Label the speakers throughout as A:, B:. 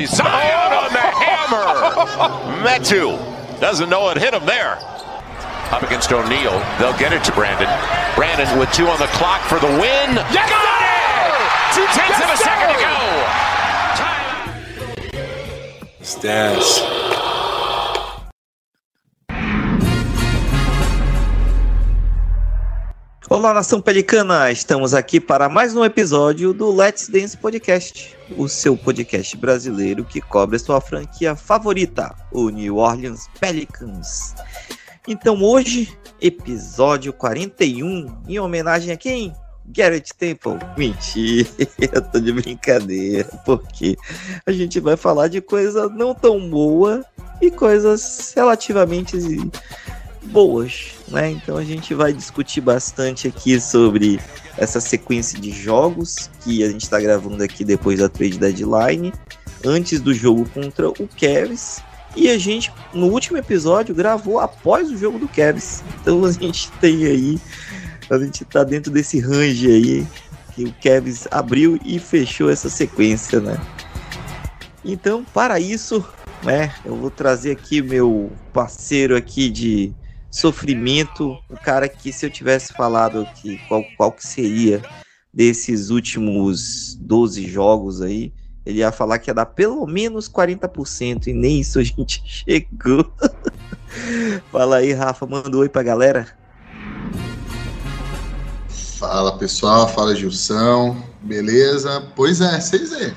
A: responsibility. Zion on the hammer. Metu doesn't know it hit him there. Up against O'Neal. They'll get it to Brandon. Brandon with two on the clock for the win.
B: Yes,
A: Got it! Two tenths
B: Yes,
A: of a second to go.
C: Stats.
D: Olá, nação pelicana! Estamos aqui para mais um episódio do Let's Dance Podcast, o seu podcast brasileiro que cobre sua franquia favorita, o New Orleans Pelicans. Então, hoje, episódio 41, em homenagem a quem? Garrett Temple. Mentira, eu tô de brincadeira, porque a gente vai falar de coisa não tão boa e coisas relativamente boas, né? Então a gente vai discutir bastante aqui sobre essa sequência de jogos que a gente está gravando aqui depois da trade deadline, antes do jogo contra o Cavs. E a gente, no último episódio, gravou após o jogo do Cavs. Então a gente tem aí, a gente tá dentro desse range aí que o Cavs abriu e fechou essa sequência, né? Então, para isso, né, eu vou trazer aqui meu parceiro aqui de sofrimento, o cara que se eu tivesse falado que qual, qual que seria desses últimos 12 jogos aí, ele ia falar que ia dar pelo menos 40% e nem isso a gente chegou. Fala aí, Rafa, manda um oi pra galera.
E: Fala pessoal, fala Gilson, beleza? Pois é, vocês aí.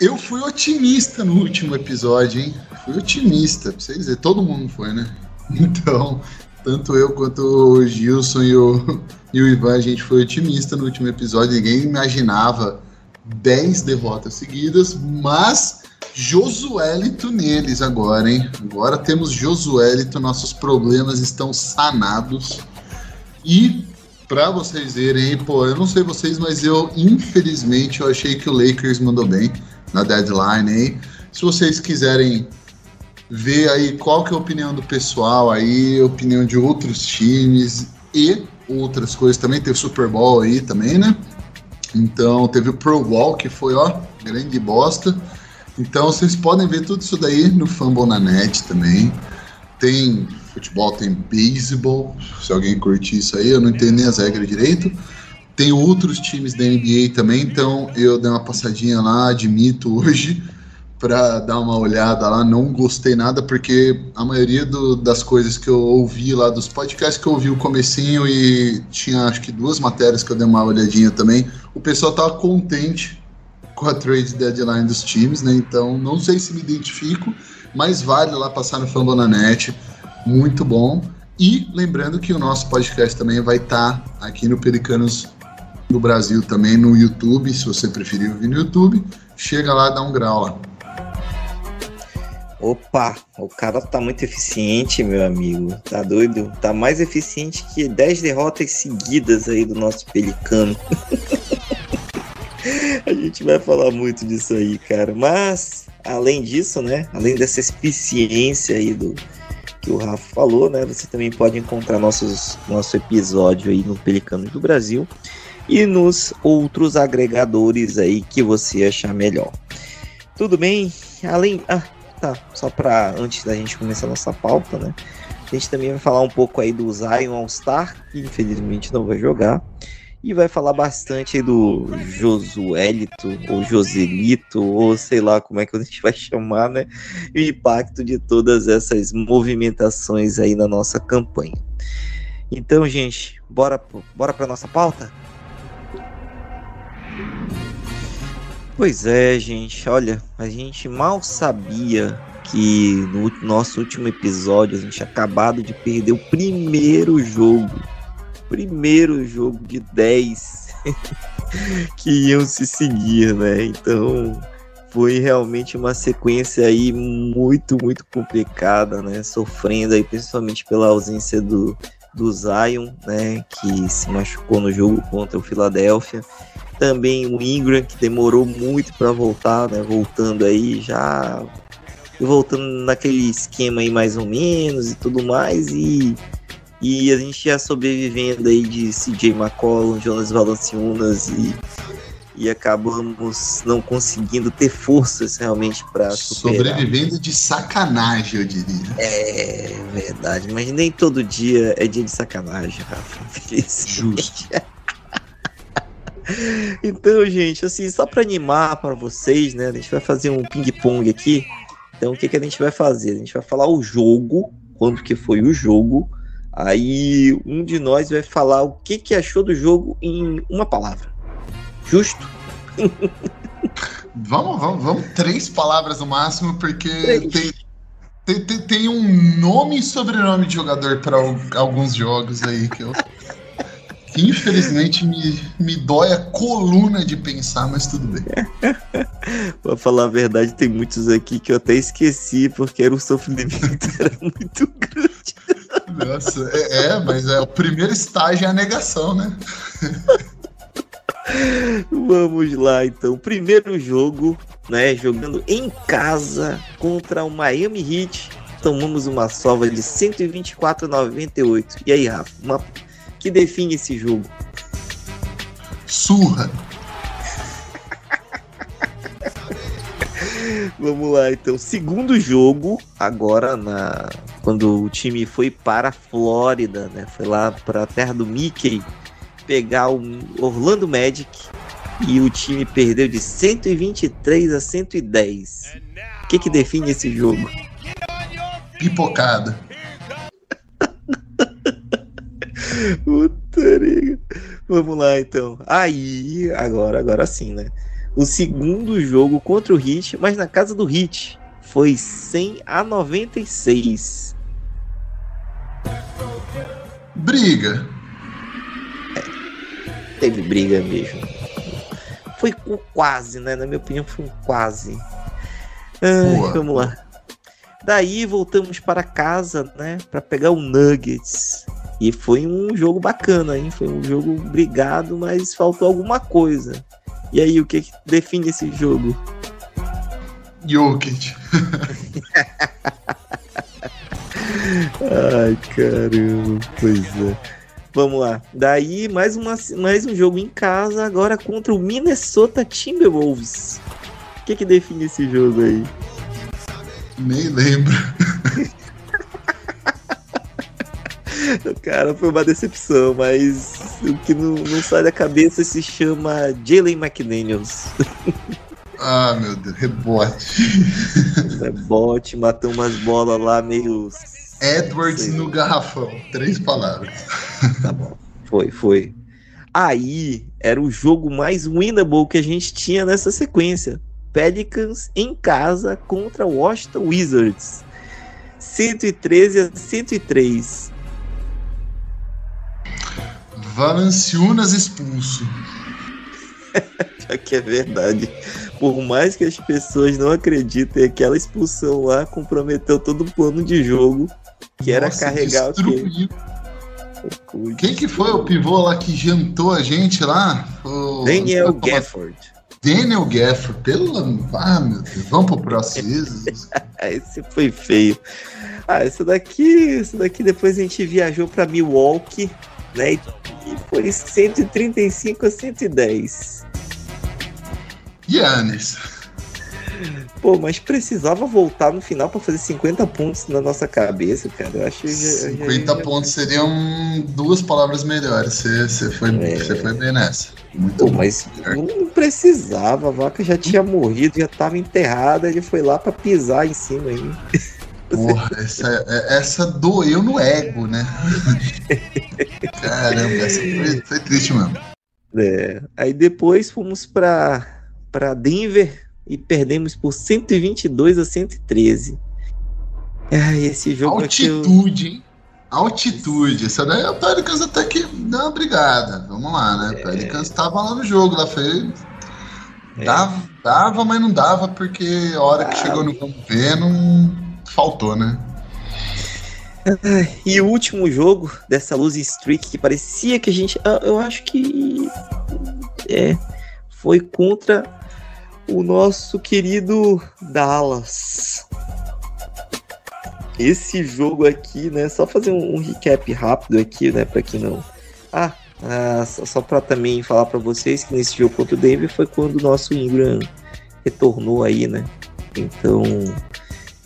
E: Eu fui otimista no último episódio, hein? Fui otimista, pra vocês verem, todo mundo foi, né? Então, tanto eu quanto o Gilson e o, e o Ivan, a gente foi otimista no último episódio. Ninguém imaginava 10 derrotas seguidas, mas Josuélito neles agora, hein? Agora temos Josuélito, nossos problemas estão sanados. E para vocês verem, pô, eu não sei vocês, mas eu infelizmente eu achei que o Lakers mandou bem na deadline aí. Se vocês quiserem ver aí qual que é a opinião do pessoal aí, opinião de outros times e outras coisas também. Teve Super Bowl aí também, né? Então teve o Pro Bowl que foi, ó, grande bosta. Então vocês podem ver tudo isso daí no Fumble na Net também. Tem futebol, tem beisebol. Se alguém curtir isso aí, eu não entendo nem as regras direito. Tem outros times da NBA também, então eu dei uma passadinha lá, admito hoje para dar uma olhada lá. Não gostei nada porque a maioria do, das coisas que eu ouvi lá dos podcasts que eu ouvi o comecinho e tinha acho que duas matérias que eu dei uma olhadinha também. O pessoal tava contente com a trade deadline dos times, né? Então não sei se me identifico, mas vale lá passar no Fambonanet. Muito bom. E lembrando que o nosso podcast também vai estar tá aqui no Pelicanos no Brasil também no YouTube, se você preferir ouvir no YouTube, chega lá, dá um grau lá.
D: Opa, o cara tá muito eficiente, meu amigo. Tá doido? Tá mais eficiente que 10 derrotas seguidas aí do nosso pelicano. A gente vai falar muito disso aí, cara. Mas, além disso, né? Além dessa eficiência aí do que o Rafa falou, né? Você também pode encontrar nossos, nosso episódio aí no Pelicanos do Brasil e nos outros agregadores aí que você achar melhor. Tudo bem? Além. Ah, tá. Só para antes da gente começar a nossa pauta, né? A gente também vai falar um pouco aí do Zion All-Star, que infelizmente não vai jogar. E vai falar bastante aí do Josuélito, ou Joselito, ou sei lá como é que a gente vai chamar, né? E o impacto de todas essas movimentações aí na nossa campanha. Então, gente, bora, bora para nossa pauta? Pois é, gente, olha, a gente mal sabia que no nosso último episódio a gente tinha acabado de perder o primeiro jogo. Primeiro jogo de 10 que iam se seguir, né? Então foi realmente uma sequência aí muito, muito complicada, né? Sofrendo aí principalmente pela ausência do, do Zion, né? Que se machucou no jogo contra o Philadelphia também o Ingram, que demorou muito para voltar, né? Voltando aí já. Voltando naquele esquema aí mais ou menos e tudo mais. E, e a gente já sobrevivendo aí de CJ McCollum, Jonas Valanciunas e, e acabamos não conseguindo ter forças realmente para
E: superar. Sobrevivendo de sacanagem, eu diria.
D: É verdade, mas nem todo dia é dia de sacanagem, Rafa.
E: Justo.
D: então, gente, assim, só para animar para vocês, né? A gente vai fazer um ping-pong aqui. Então, o que, que a gente vai fazer? A gente vai falar o jogo, quando que foi o jogo. Aí, um de nós vai falar o que, que achou do jogo em uma palavra. Justo?
E: vamos, vamos, vamos. Três palavras no máximo, porque tem, tem, tem, tem, um nome e sobrenome de jogador para alguns jogos aí que eu. Infelizmente me, me dói a coluna de pensar, mas tudo bem.
D: pra falar a verdade, tem muitos aqui que eu até esqueci, porque era o sofrimento era muito grande.
E: Nossa, é, é, mas é o primeiro estágio é a negação, né?
D: Vamos lá, então. Primeiro jogo, né? Jogando em casa contra o Miami Heat. Tomamos uma sova de 124,98. E aí, Rafa? Uma... Que define esse jogo?
E: Surra.
D: Vamos lá, então. Segundo jogo, agora na quando o time foi para a Flórida, né? Foi lá para a terra do Mickey pegar o Orlando Magic e o time perdeu de 123 a 110. O que, que define esse jogo?
E: Pipocada.
D: Puta Vamos lá então. Aí, agora, agora sim, né? O segundo jogo contra o Hit, mas na casa do Hit, foi 100 a 96.
E: Briga
D: teve briga mesmo. Foi um quase, né? Na minha opinião, foi um quase. Ai, vamos lá. Daí voltamos para casa, né? Para pegar o Nuggets. E foi um jogo bacana, hein? Foi um jogo brigado, mas faltou alguma coisa. E aí, o que, que define esse jogo?
E: Jokic.
D: Ai, caramba, pois é. Vamos lá. Daí, mais, uma, mais um jogo em casa, agora contra o Minnesota Timberwolves. O que, que define esse jogo aí?
E: Nem lembro.
D: Cara, foi uma decepção, mas o que não, não sai da cabeça se chama Jalen McDaniels.
E: Ah, meu Deus, rebote.
D: Rebote, matou umas bolas lá meio
E: Edwards no garrafão. Três palavras.
D: Tá bom. Foi, foi. Aí era o jogo mais winnable que a gente tinha nessa sequência. Pelicans em casa contra Washington Wizards. 113 a 103.
E: Valanciunas expulso.
D: Já que é verdade. Por mais que as pessoas não acreditem, aquela expulsão lá comprometeu todo o plano de jogo que era Nossa, carregar destruiu.
E: o quê? Quem que foi o pivô lá que jantou a gente lá?
D: O... Daniel Gafford.
E: Daniel Gafford, pelo ah, meu Deus, vamos pro próximo.
D: esse foi feio. Ah, esse daqui, esse daqui depois a gente viajou para Milwaukee, né? E foi 135 a 110.
E: Yannis.
D: Pô, mas precisava voltar no final para fazer 50 pontos na nossa cabeça, cara. Eu acho que
E: já, 50 já, já... pontos seriam duas palavras melhores. Você, foi, é... foi bem nessa. Muito
D: Pô. Mas não precisava, a vaca já tinha morrido, já estava enterrada, ele foi lá para pisar em cima aí.
E: Porra, essa, é, essa doeu no ego, né? Caramba, essa foi, foi triste mesmo.
D: É, aí depois fomos para Denver e perdemos por 122 a 113. Ah, esse jogo
E: Altitude, aqui, hein? Altitude. Essa daí é o Pelicans até que dá uma brigada. Vamos lá, né? O é... Pelicans estava lá no jogo, lá foi. É. Dava, dava, mas não dava, porque a hora que chegou no vamos ver, não faltou, né?
D: E o último jogo dessa losing streak que parecia que a gente. Ah, eu acho que. É. Foi contra o nosso querido Dallas. Esse jogo aqui, né? Só fazer um, recap rápido aqui, né? Para quem não. Ah, Ah, só para também falar para vocês que nesse jogo contra o Denver foi quando o nosso Ingram retornou aí, né? Então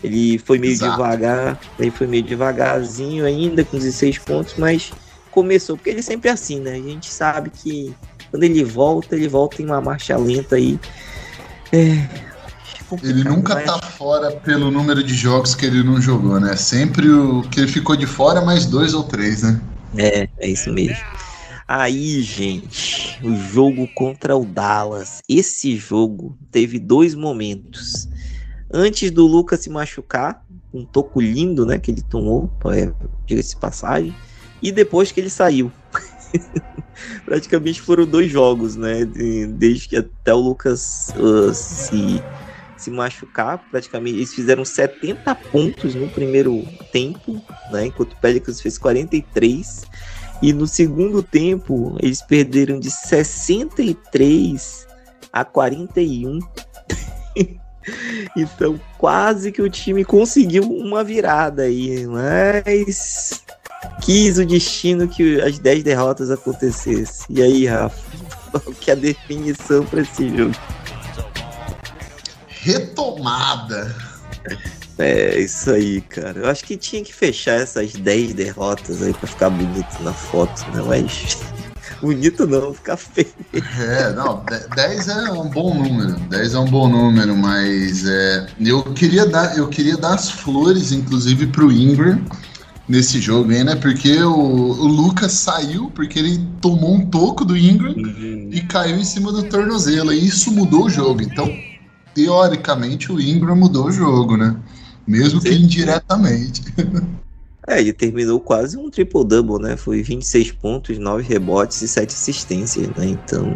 D: ele foi meio Exato. devagar, ele foi meio devagarzinho ainda com 16 pontos, mas começou, porque ele sempre é assim, né? A gente sabe que quando ele volta, ele volta em uma marcha lenta aí.
E: É, ele nunca mas... tá fora pelo número de jogos que ele não jogou, né? Sempre o que ele ficou de fora, mais dois ou três, né?
D: É, é isso mesmo. Aí, gente, o jogo contra o Dallas. Esse jogo teve dois momentos. Antes do Lucas se machucar, um toco lindo, né, que ele tomou, é, diga-se passagem, e depois que ele saiu. Praticamente foram dois jogos, né, desde que até o Lucas uh, se se machucar, praticamente eles fizeram 70 pontos no primeiro tempo, né, enquanto o Pelicans fez 43. E no segundo tempo, eles perderam de 63 a 41. então, quase que o time conseguiu uma virada aí, mas quis o destino que as 10 derrotas acontecessem. E aí, Rafa, qual que é a definição para esse jogo?
E: Retomada.
D: É, isso aí, cara. Eu acho que tinha que fechar essas 10 derrotas aí pra ficar bonito na foto, né? Mas. Bonito não, ficar feio.
E: É, não, 10 é um bom número. 10 é um bom número, mas é, eu, queria dar, eu queria dar as flores, inclusive, pro Ingram nesse jogo aí, né? Porque o, o Lucas saiu porque ele tomou um toco do Ingram uhum. e caiu em cima do tornozelo. E isso mudou o jogo. Então, teoricamente, o Ingram mudou o jogo, né? Mesmo Sim. que indiretamente.
D: É, ele terminou quase um triple-double, né? Foi 26 pontos, 9 rebotes e 7 assistências, né? Então.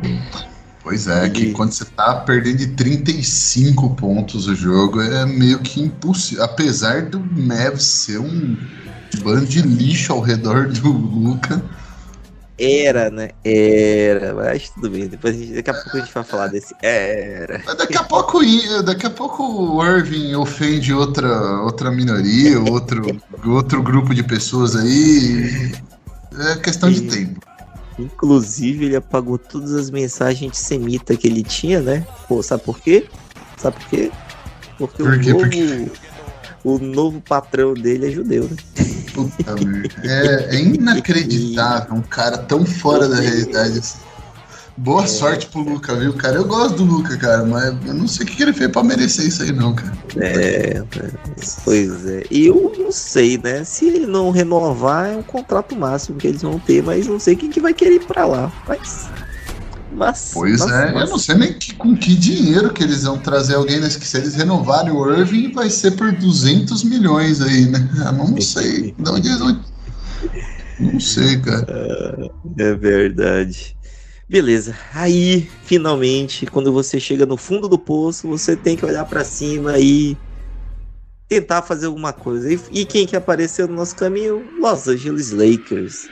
E: Pois é, ele... que quando você tá perdendo de 35 pontos o jogo, é meio que impossível. Apesar do Mavs ser um bando de lixo ao redor do Luca
D: era, né? Era, mas tudo bem. Depois gente, daqui a pouco a gente vai falar desse. Era.
E: Mas daqui a pouco, daqui a pouco o Irving ofende outra, outra minoria, outro, outro grupo de pessoas aí. É questão de tempo.
D: Inclusive, ele apagou todas as mensagens antissemitas que ele tinha, né? Pô, sabe por quê? Sabe por quê? Porque por quê? o novo, o novo patrão dele é judeu, né?
E: Puta merda. É, é inacreditável um cara tão fora da realidade assim. Boa é. sorte pro Luca, viu, cara? Eu gosto do Luca, cara, mas eu não sei o que ele fez pra merecer isso aí, não, cara.
D: É, pois é. E eu não sei, né? Se ele não renovar, é um contrato máximo que eles vão ter, mas não sei quem que vai querer ir pra lá. Mas mas,
E: pois
D: mas,
E: é,
D: mas...
E: eu não sei nem que, com que dinheiro que eles vão trazer alguém nesse que se eles renovarem o Irving vai ser por 200 milhões aí, né? Eu não sei de onde eles vão... Não sei, cara.
D: É verdade. Beleza. Aí, finalmente, quando você chega no fundo do poço, você tem que olhar para cima e tentar fazer alguma coisa. E, e quem que apareceu no nosso caminho? Los Angeles Lakers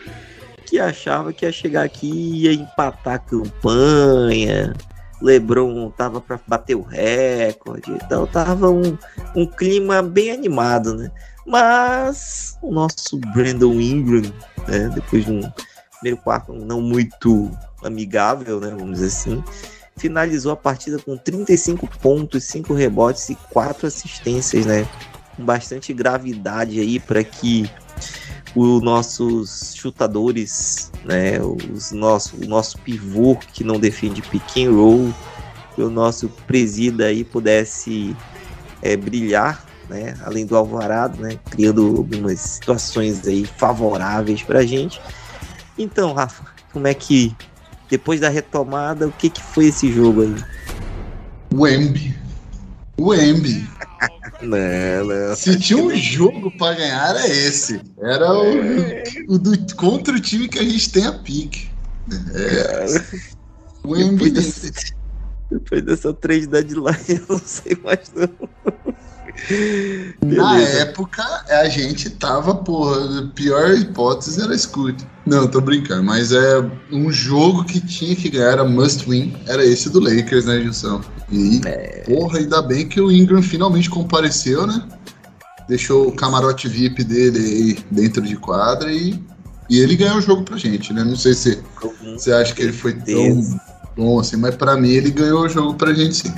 D: que achava que ia chegar aqui e ia empatar a campanha. LeBron tava para bater o recorde, então tava um, um clima bem animado, né? Mas o nosso Brandon Ingram, né, depois de um primeiro quarto não muito amigável, né, vamos dizer assim, finalizou a partida com 35 pontos, 5 rebotes e 4 assistências, né? Com bastante gravidade aí para que os nossos chutadores, né, os nosso, o nosso pivô que não defende pick and roll, que o nosso presida aí pudesse é, brilhar, né, além do Alvarado, né, criando algumas situações aí favoráveis para a gente. Então, Rafa, como é que depois da retomada, o que que foi esse jogo aí?
E: Wemby. Wemby.
D: Não, não.
E: Se tinha um jogo para ganhar, era esse. Era o, o, do, contra o time que a gente tem a pique. É.
D: O depois, dessa, depois dessa trade deadline, eu não sei mais não.
E: Na época, a gente tava, porra, a pior hipótese era escute. Não, tô brincando, mas é um jogo que tinha que ganhar, era must win, era esse do Lakers, né, Gilson? E, é... porra, ainda bem que o Ingram finalmente compareceu, né? Deixou o camarote VIP dele aí dentro de quadra e E ele ganhou o jogo pra gente, né? Não sei se você acha que ele foi tão bom assim, mas para mim ele ganhou o jogo pra gente sim.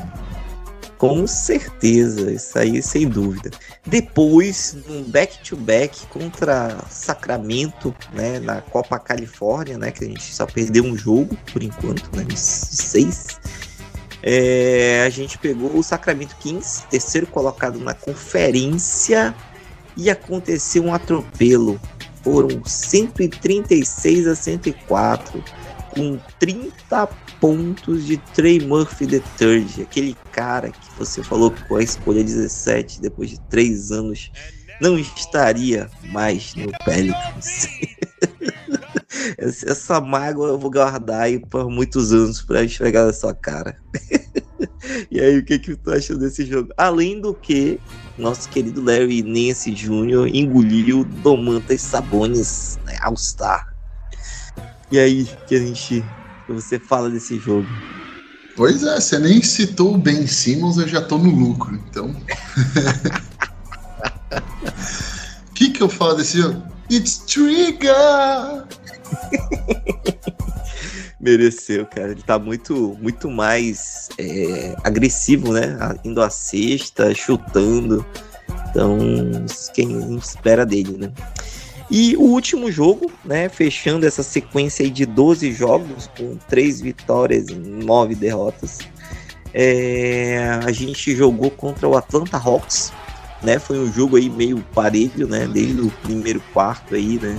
D: Com certeza, isso aí sem dúvida. Depois, um back-to-back -back contra Sacramento, né, na Copa Califórnia, né, que a gente só perdeu um jogo por enquanto, né, seis. É, a gente pegou o Sacramento Kings, terceiro colocado na conferência, e aconteceu um atropelo. Foram 136 a 104 com 30 pontos de Trey Murphy III, aquele cara que você falou que com a escolha 17, depois de 3 anos, não estaria mais no Pelicans. Essa mágoa eu vou guardar aí por muitos anos para esfregar na sua cara. e aí, o que, que tu achou desse jogo? Além do que, nosso querido Larry Nance Jr. engoliu Domantas Sabonis, né, All-Star e aí, que a gente. Que você fala desse jogo?
E: Pois é, você nem citou o Ben Simmons, eu já tô no lucro, então. O que, que eu falo desse jogo? It's Trigger!
D: Mereceu, cara. Ele tá muito, muito mais é, agressivo, né? Indo à cesta, chutando. Então, quem espera dele, né? E o último jogo, né, fechando essa sequência de 12 jogos, com 3 vitórias e 9 derrotas, é, a gente jogou contra o Atlanta Hawks, né, foi um jogo aí meio parelho, né, desde o primeiro quarto aí, né,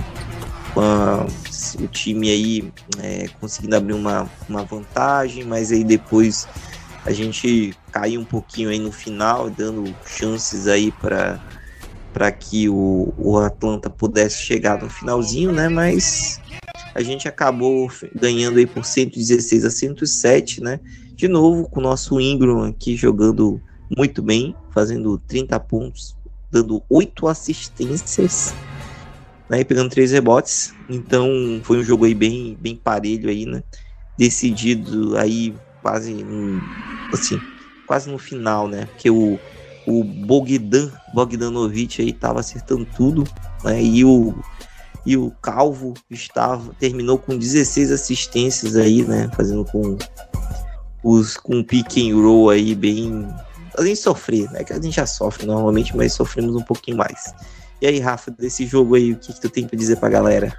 D: o time aí é, conseguindo abrir uma, uma vantagem, mas aí depois a gente caiu um pouquinho aí no final, dando chances aí para para que o, o Atlanta pudesse chegar no finalzinho, né? Mas a gente acabou ganhando aí por 116 a 107, né? De novo com o nosso Ingram aqui jogando muito bem, fazendo 30 pontos, dando 8 assistências, né? E pegando 3 rebotes. Então foi um jogo aí bem, bem parelho aí, né? Decidido aí quase assim, quase no final, né? Porque o o Bogdan Bogdanovic aí estava acertando tudo, né? E o e o Calvo estava terminou com 16 assistências aí, né? Fazendo com os com pick and roll aí bem além de sofrer, né? Que a gente já sofre normalmente, mas sofremos um pouquinho mais. E aí, Rafa, desse jogo aí, o que, que tu tem para dizer pra galera?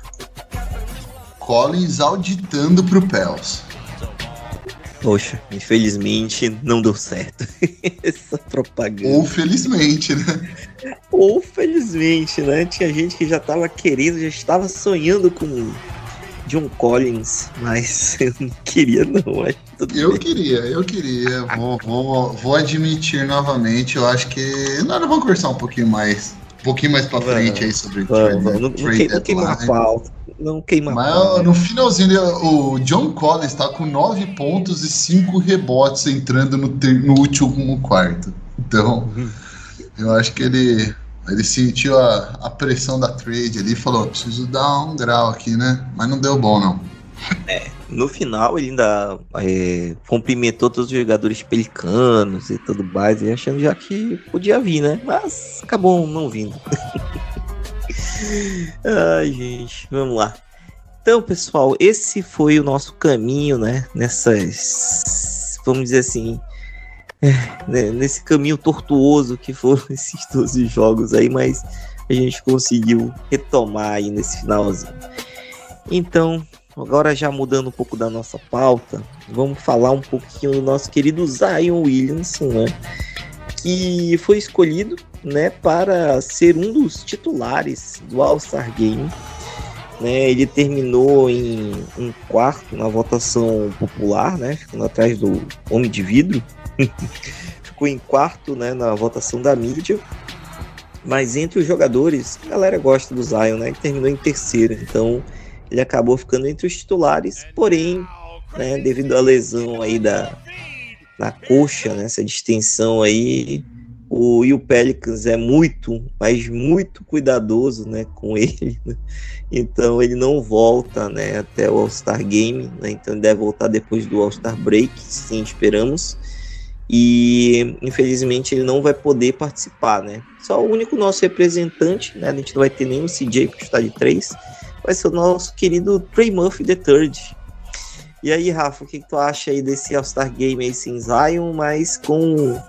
E: Collins auditando pro Pels.
D: Poxa, infelizmente não deu certo essa propaganda.
E: Ou felizmente, né?
D: Ou felizmente, né? Tinha gente que já estava querendo, já estava sonhando com John Collins, mas eu não queria não.
E: eu bem. queria, eu queria. Vou, vou, vou admitir novamente, eu acho que nós vamos conversar um pouquinho mais, um pouquinho mais para frente aí sobre o
D: trade, não, não, trade não, queima a pauta não queima
E: Mas no finalzinho, o John Collins está com 9 pontos e 5 rebotes entrando no, ter, no último quarto. Então, uhum. eu acho que ele, ele sentiu a, a pressão da trade ali e falou: preciso dar um grau aqui, né? Mas não deu bom, não.
D: É, no final ele ainda é, cumprimentou todos os jogadores pelicanos e tudo mais, achando já que podia vir, né? Mas acabou não vindo. Ai, gente, vamos lá. Então, pessoal, esse foi o nosso caminho, né? Nessas, vamos dizer assim, é, né, nesse caminho tortuoso que foram esses 12 jogos aí, mas a gente conseguiu retomar aí nesse finalzinho. Então, agora já mudando um pouco da nossa pauta, vamos falar um pouquinho do nosso querido Zion Williamson, né? Que foi escolhido né, para ser um dos titulares do All-Star Game. Né, ele terminou em, em quarto na votação popular, né, ficando atrás do Homem de Vidro. Ficou em quarto né, na votação da mídia. Mas entre os jogadores, a galera gosta do Zion, né? Ele terminou em terceiro, então ele acabou ficando entre os titulares, porém, né, devido à lesão aí da, na coxa, né, essa distensão aí, o, e o Pelicans é muito, mas muito cuidadoso né, com ele. Né? Então ele não volta né, até o All-Star Game. Né? Então ele deve voltar depois do All-Star Break, sim, esperamos. E infelizmente ele não vai poder participar. Né? Só o único nosso representante, né? a gente não vai ter nenhum CJ para chutar de três. vai ser o nosso querido Trey Murphy III. E aí, Rafa, o que, que tu acha aí desse All-Star Game aí sem Zion, mas com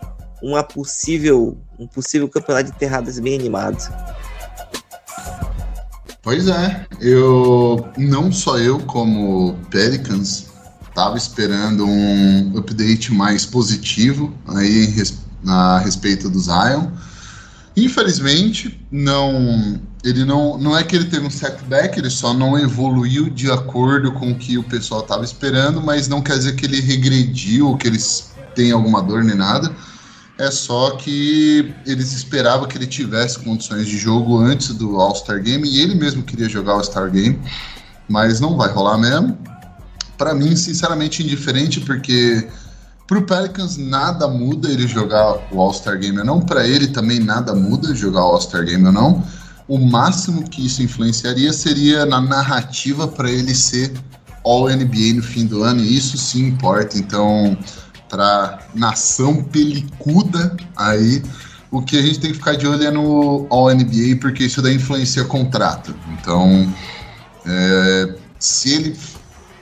D: uma possível, um possível campeonato de enterradas bem animado?
E: Pois é, eu não só eu como Pelicans estava esperando um update mais positivo aí a respeito do Zion. Infelizmente, não, ele não, não é que ele teve um setback, ele só não evoluiu de acordo com o que o pessoal estava esperando, mas não quer dizer que ele regrediu, que eles têm alguma dor nem nada. É só que eles esperavam que ele tivesse condições de jogo antes do All-Star Game e ele mesmo queria jogar o All-Star Game, mas não vai rolar mesmo. Para mim, sinceramente, indiferente, porque Pro Pelicans nada muda ele jogar o All-Star Game ou não. Para ele também nada muda jogar o All-Star Game ou não. O máximo que isso influenciaria seria na narrativa para ele ser All-NBA no fim do ano, e isso sim importa. Então, para nação pelicuda aí, o que a gente tem que ficar de olho é no All-NBA, porque isso daí influencia contrato. Então, é, se ele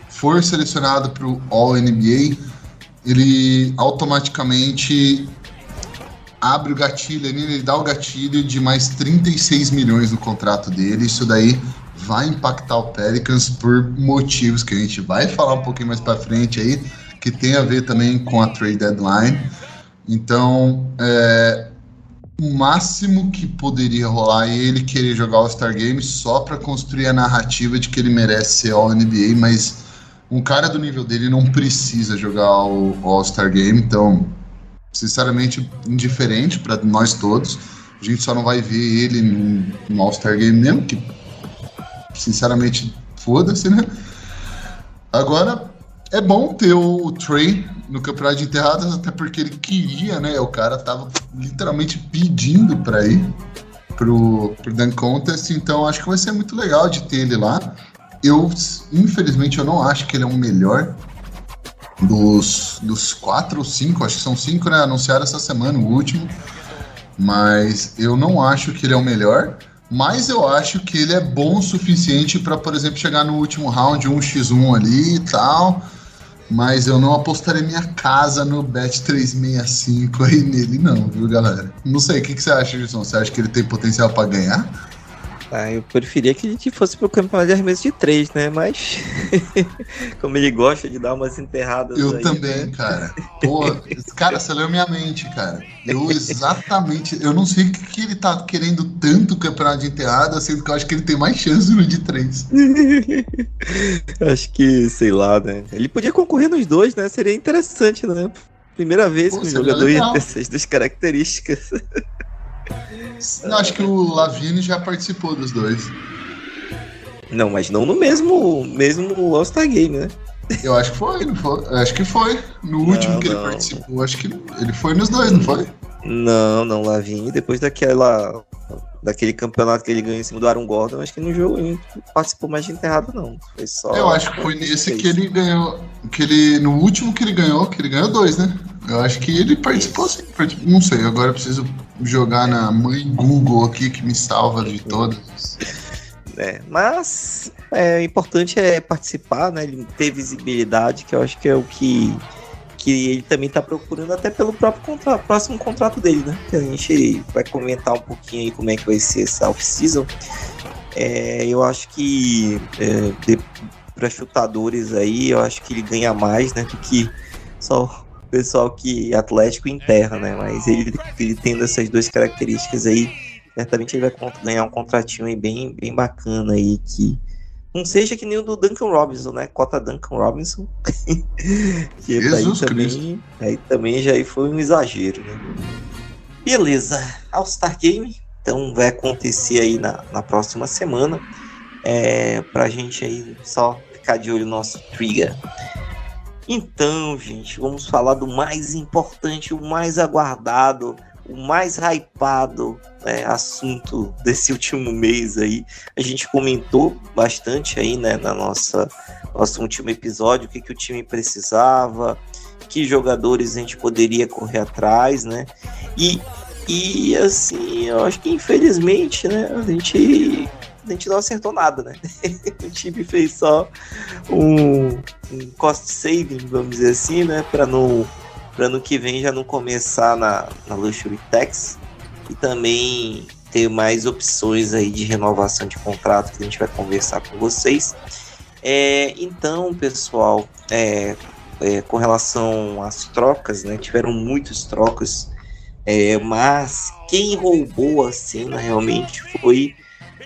E: for selecionado para o All-NBA ele automaticamente abre o gatilho ele dá o gatilho de mais 36 milhões no contrato dele. Isso daí vai impactar o Pelicans por motivos que a gente vai falar um pouquinho mais para frente aí, que tem a ver também com a trade deadline. Então, é, o máximo que poderia rolar é ele querer jogar o Star Game só para construir a narrativa de que ele merece ser All NBA, mas um cara do nível dele não precisa jogar o All-Star Game, então, sinceramente, indiferente para nós todos. A gente só não vai ver ele no All-Star Game mesmo, que, sinceramente, foda-se, né? Agora, é bom ter o, Trey no campeonato de enterradas, até porque ele queria, né? O cara tava literalmente pedindo para ir pro, pro Dan Contest, então acho que vai ser muito legal de ter ele lá. Eu, infelizmente, eu não acho que ele é um melhor dos, dos quatro ou cinco, acho que são cinco, né? Anunciaram essa semana, o último. Mas eu não acho que ele é o melhor. Mas eu acho que ele é bom o suficiente para, por exemplo, chegar no último round, 1x1 ali e tal. Mas eu não apostaria minha casa no Bet 365 aí nele, não, viu, galera? Não sei, o que, que você acha, Gilson? Você acha que ele tem potencial para ganhar?
D: Ah, eu preferia que a gente fosse pro campeonato de arremesso de três, né? Mas como ele gosta de dar umas enterradas.
E: Eu
D: aí,
E: também,
D: né?
E: cara. Pô, cara, você leu minha mente, cara. Eu exatamente. Eu não sei o que, que ele tá querendo tanto campeonato de enterrada, sendo que eu acho que ele tem mais chance no de três.
D: acho que, sei lá, né? Ele podia concorrer nos dois, né? Seria interessante, né? Primeira vez Pô, que um jogador ia ter essas duas características.
E: Não, acho que o Lavigne já participou dos dois.
D: Não, mas não no mesmo, mesmo All-Star Game, né?
E: Eu acho que foi, não foi? Acho que foi. No não, último que não. ele participou, acho que ele foi nos dois, não foi?
D: Não, não, Lavigne, depois daquela daquele campeonato que ele ganhou em cima do Aaron Gordon, acho que no jogo ele participou mais de enterrado, não. Foi só.
E: Eu acho que foi nesse que ele ganhou. Que ele. No último que ele ganhou, que ele ganhou dois, né? Eu acho que ele participou sim. Não sei, agora eu preciso jogar na mãe Google aqui que me salva de todas.
D: É, mas é, o importante é participar, né? Ele ter visibilidade, que eu acho que é o que que ele também está procurando até pelo próprio contra próximo contrato dele, né? Que a gente vai comentar um pouquinho aí como é que vai ser essa off-season. É, eu acho que é, para chutadores aí, eu acho que ele ganha mais, né? Do que só o pessoal que Atlético enterra, né? Mas ele, ele tendo essas duas características aí, certamente ele vai ganhar um contratinho aí bem, bem bacana aí que não seja que nem o do Duncan Robinson, né? Cota Duncan Robinson. que
E: Jesus
D: aí também, aí também já foi um exagero, né? Beleza, All-Star Game, então vai acontecer aí na, na próxima semana. É, pra gente aí só ficar de olho no nosso trigger. Então, gente, vamos falar do mais importante, o mais aguardado, o mais hypado né, assunto desse último mês aí. A gente comentou bastante aí, né, na nossa nosso último episódio, o que, que o time precisava, que jogadores a gente poderia correr atrás, né? E, e assim, eu acho que infelizmente, né, a gente a gente não acertou nada, né? o time fez só um, um cost saving, vamos dizer assim, né? Para no para ano que vem já não começar na, na Luxury Tax e também ter mais opções aí de renovação de contrato que a gente vai conversar com vocês. É, então, pessoal, é, é, com relação às trocas, né? Tiveram muitas trocas, é, mas quem roubou a cena realmente foi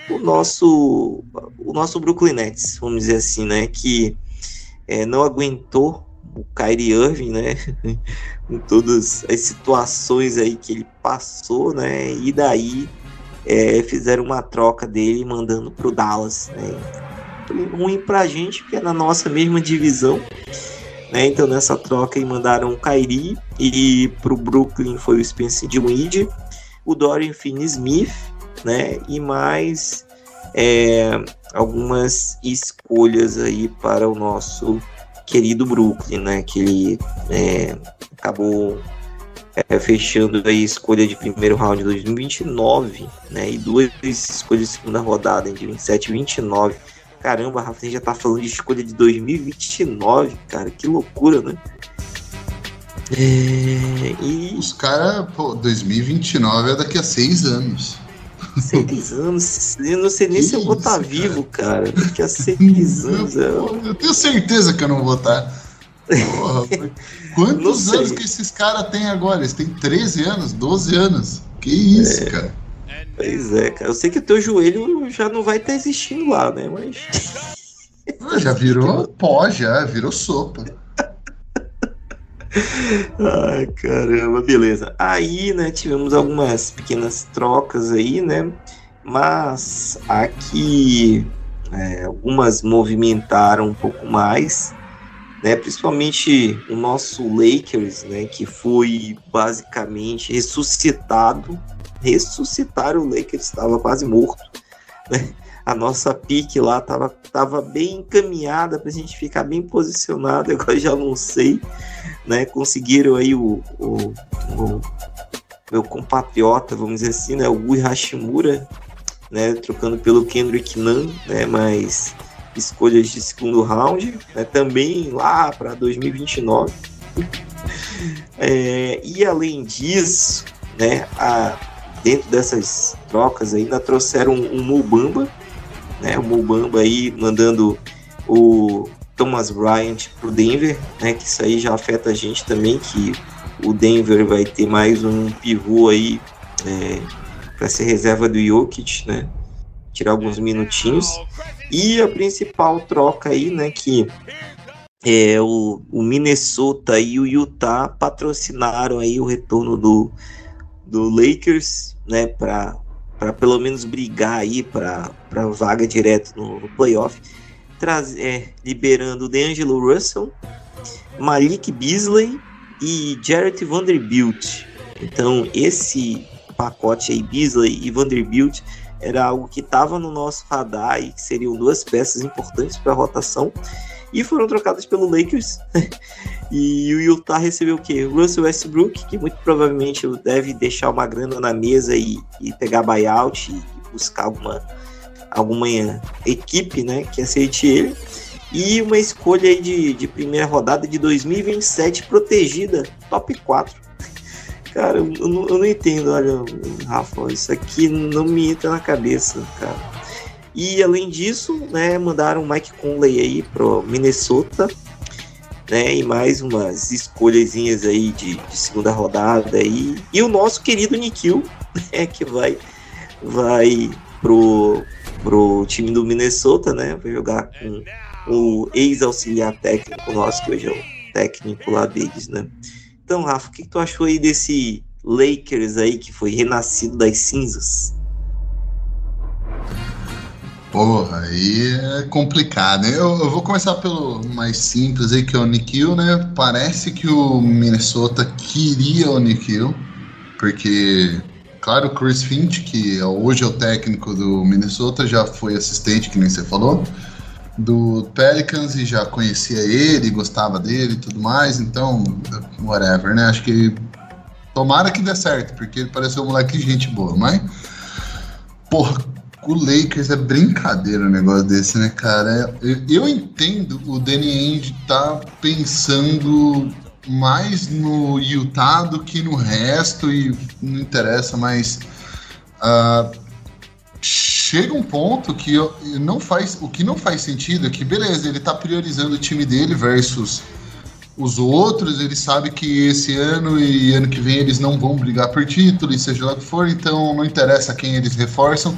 D: o nosso o nosso Brooklyn Nets, vamos dizer assim, né? Que é, não aguentou o Kyrie Irving, né? com todas as situações aí que ele passou, né? E daí é, fizeram uma troca dele mandando pro Dallas, né? Ruim pra gente, porque é na nossa mesma divisão. Né? Então nessa troca aí mandaram o Kyrie e pro Brooklyn foi o Spencer Dinwiddie, o Dorian Finney-Smith, né? E mais é, algumas escolhas aí para o nosso querido Brooklyn, né? Que ele é, acabou é, fechando a escolha de primeiro round de 2029, né? E duas escolhas de segunda rodada, de 27 e 29. Caramba, Rafa, você já tá falando de escolha de 2029, cara, que loucura, né?
E: É, e... Os caras, pô, 2029 é daqui a seis anos.
D: Seis anos, eu não sei nem que se eu vou estar tá vivo, cara. Daqui a seis anos. Eu,
E: eu tenho certeza que eu não vou estar. Tá. Porra, quantos anos que esses caras têm agora? Eles têm 13 anos, 12 anos. Que isso, é. cara.
D: Pois é, cara. Eu sei que o teu joelho já não vai estar existindo lá, né? Mas.
E: Ah, já virou pó, já, virou sopa.
D: Ai, caramba, beleza. Aí, né, tivemos algumas pequenas trocas aí, né? Mas aqui é, algumas movimentaram um pouco mais, né? Principalmente o nosso Lakers, né? Que foi basicamente ressuscitado. Ressuscitar o Lakers estava quase morto, né? a nossa pique lá tava, tava bem encaminhada para a gente ficar bem posicionado, agora já não sei, né? Conseguiram aí o, o, o meu compatriota, vamos dizer assim, né? O Gui Hashimura, né? Trocando pelo Kendrick Nunn, né? Mas escolhas de segundo round, né? Também lá para 2029. é, e além disso, né? A, dentro dessas trocas ainda trouxeram um, um Mubamba, né? O Mobamba aí mandando o Thomas Bryant pro Denver, né? Que isso aí já afeta a gente também, que o Denver vai ter mais um pivô aí é, para ser reserva do Jokic, né? Tirar alguns minutinhos. E a principal troca aí, né? Que é, o, o Minnesota e o Utah patrocinaram aí o retorno do, do Lakers, né? Para para pelo menos brigar aí para vaga direto no, no playoff, traz, é, liberando D'Angelo Russell, Malik Beasley e Jarrett Vanderbilt. Então esse pacote aí, Beasley e Vanderbilt, era algo que estava no nosso radar e que seriam duas peças importantes para a rotação e foram trocadas pelo Lakers. e o Utah recebeu o quê? Russell Westbrook, que muito provavelmente deve deixar uma grana na mesa e, e pegar buyout e buscar alguma, alguma equipe né, que aceite ele. E uma escolha de, de primeira rodada de 2027 protegida, top 4. Cara, eu, não, eu não entendo, olha, Rafa, isso aqui não me entra na cabeça, cara. E além disso, né, mandaram o Mike Conley aí pro Minnesota, né, e mais umas escolhazinhas aí de, de segunda rodada aí. E o nosso querido Nikhil, né, que vai vai pro pro time do Minnesota, né, vai jogar com o ex-auxiliar técnico nosso, que hoje é o técnico lá deles, né. Então, Rafa, o que, tu achou aí desse Lakers aí que foi renascido das cinzas?
E: Porra, aí é complicado. Eu, eu, vou começar pelo mais simples aí, que é o Nikhil, né? Parece que o Minnesota queria o Nikhil, porque, claro, Chris Finch, que hoje é o técnico do Minnesota, já foi assistente, que nem você falou, do Pelicans e já conhecia ele, gostava dele e tudo mais, então, whatever, né? Acho que tomara que dê certo, porque ele pareceu um moleque de gente boa, mas. Porra, o Lakers é brincadeira um negócio desse, né, cara? Eu, eu entendo o Danny Ainge tá pensando mais no Utah do que no resto e não interessa, mas uh, chega um ponto que eu, não faz, o que não faz sentido é que beleza, ele tá priorizando o time dele versus os outros, ele sabe que esse ano e ano que vem eles não vão brigar por título, e seja lá o que for, então não interessa quem eles reforçam,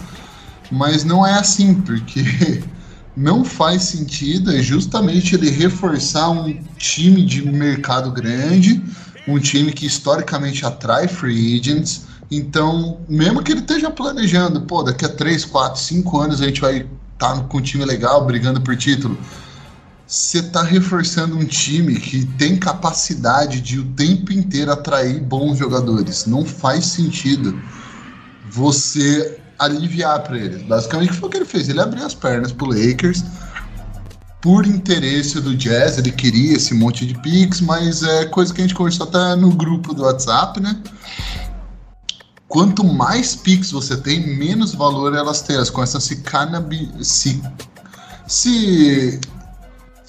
E: mas não é assim, porque não faz sentido é justamente ele reforçar um time de mercado grande, um time que historicamente atrai free agents. Então, mesmo que ele esteja planejando, pô, daqui a 3, 4, 5 anos a gente vai estar tá com um time legal, brigando por título. Você está reforçando um time que tem capacidade de o tempo inteiro atrair bons jogadores. Não faz sentido você aliviar para ele. Basicamente, foi o que ele fez. Ele abriu as pernas pro Lakers por interesse do Jazz. Ele queria esse monte de picks, mas é coisa que a gente conversou até no grupo do WhatsApp, né? Quanto mais picks você tem, menos valor elas têm. Elas começam a se canabi... se se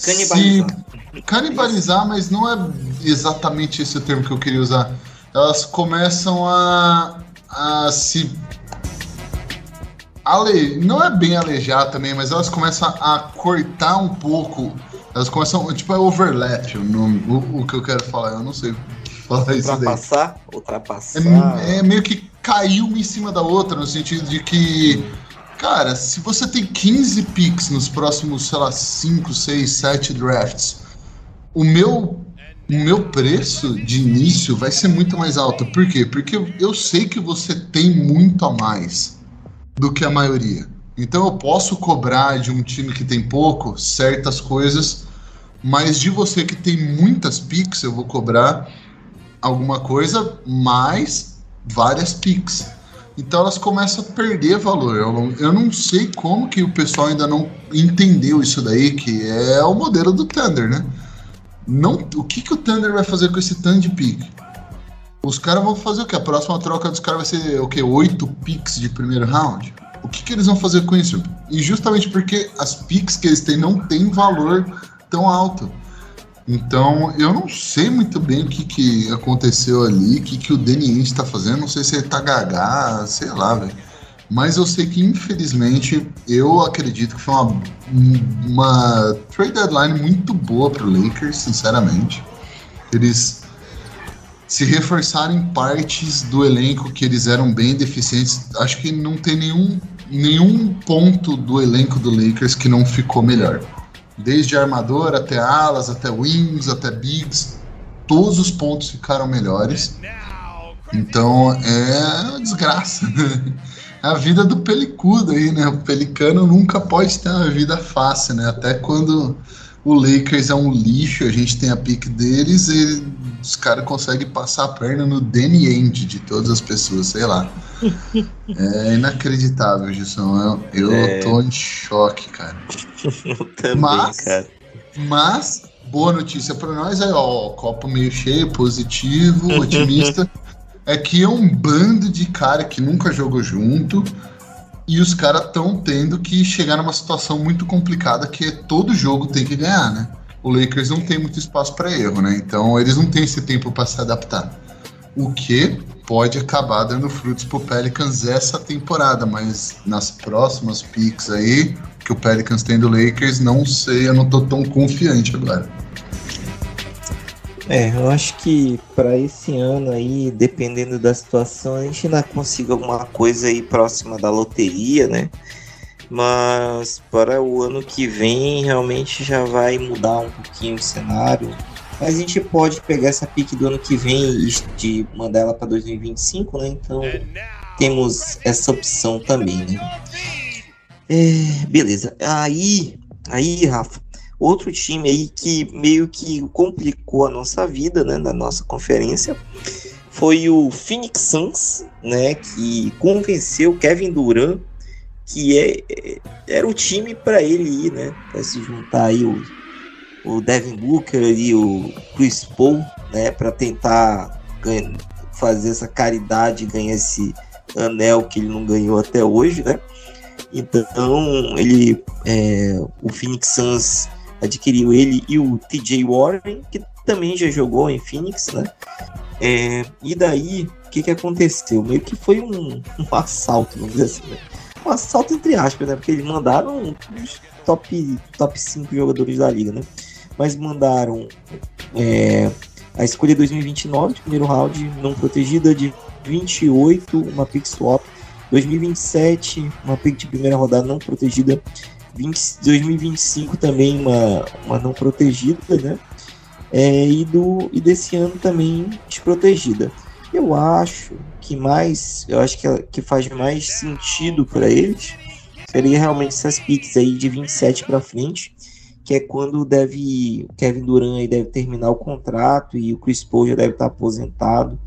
D: canibalizar.
E: Se canibalizar, mas não é exatamente esse o termo que eu queria usar. Elas começam a, a se ale... não é bem alejar também, mas elas começam a cortar um pouco. Elas começam, tipo, é overlap o nome, o, o que eu quero falar, eu não sei falar
D: isso daí. Ultrapassar? Ultrapassar.
E: É, é, meio que caiu uma em cima da outra, no sentido de que, cara, se você tem 15 picks nos próximos, sei lá, 5, 6, 7 drafts, o meu o meu preço de início vai ser muito mais alto. Por quê? Porque eu sei que você tem muito a mais do que a maioria. Então eu posso cobrar de um time que tem pouco certas coisas, mas de você que tem muitas picks, eu vou cobrar alguma coisa mais várias picks. Então elas começam a perder valor. Eu, não sei como que o pessoal ainda não entendeu isso daí, que é o modelo do Thunder, né? Não, o que, que o Thunder vai fazer com esse tanto de pick? Os caras vão fazer o quê? A próxima troca dos caras vai ser o quê? Oito picks de primeiro round? O que, que eles vão fazer com isso? E justamente porque as picks que eles têm não têm valor tão alto. Então, eu não sei muito bem o que, que aconteceu ali, o que, que o Danny está fazendo. Não sei se ele tá gaga, sei lá, velho. Mas eu sei que, infelizmente, eu acredito que foi uma, uma trade deadline muito boa para o Lakers, sinceramente. Eles se reforçarem partes do elenco que eles eram bem deficientes. Acho que não tem nenhum, nenhum ponto do elenco do Lakers que não ficou melhor. Desde armador até alas, até wings, até bigs, todos os pontos ficaram melhores. Então é uma desgraça. Né? A vida do pelicudo aí, né? O pelicano nunca pode ter uma vida fácil, né? Até quando o Lakers é um lixo, a gente tem a pique deles, e os caras conseguem passar a perna no Danny End de todas as pessoas, sei lá. É inacreditável, Gilson. Eu, eu é... tô em choque, cara.
D: Também, mas, cara.
E: Mas, boa notícia para nós é, ó, copo meio cheio, positivo, otimista. é que é um bando de cara que nunca jogou junto e os caras estão tendo que chegar numa situação muito complicada que é todo jogo tem que ganhar, né? O Lakers não tem muito espaço para erro, né? Então eles não têm esse tempo para se adaptar. O que pode acabar dando frutos pro Pelicans essa temporada, mas nas próximas picks aí que o Pelicans tem do Lakers, não sei, eu não tô tão confiante agora.
D: É, eu acho que para esse ano aí, dependendo da situação, a gente ainda consiga alguma coisa aí próxima da loteria, né? Mas para o ano que vem realmente já vai mudar um pouquinho o cenário. Mas a gente pode pegar essa pique do ano que vem e mandar ela para 2025, né? Então temos essa opção também, né? É, beleza. Aí, aí, Rafa, Outro time aí que meio que complicou a nossa vida, né, na nossa conferência, foi o Phoenix Suns, né, que convenceu Kevin Durant que é, é era o time para ele ir, né, para se juntar aí o, o Devin Booker e o Chris Paul, né, para tentar fazer essa caridade, ganhar esse anel que ele não ganhou até hoje, né? Então, ele, é, o Phoenix Suns adquiriu ele e o TJ Warren, que também já jogou em Phoenix, né? É, e daí, o que, que aconteceu? Meio que foi um, um assalto, vamos dizer assim, né? Um assalto entre aspas, né? Porque eles mandaram os top, top 5 jogadores da liga, né? Mas mandaram é, a escolha 2029 de primeiro round não protegida de 28, uma pick swap. 2027, uma pick de primeira rodada não protegida. 20, 2025 também uma, uma não protegida, né? É, e, do, e desse ano também desprotegida. Eu acho que mais, eu acho que, que faz mais sentido para eles seria realmente essas picks aí de 27 para frente, que é quando deve o Kevin Durant aí deve terminar o contrato e o Chris Paul já deve estar aposentado.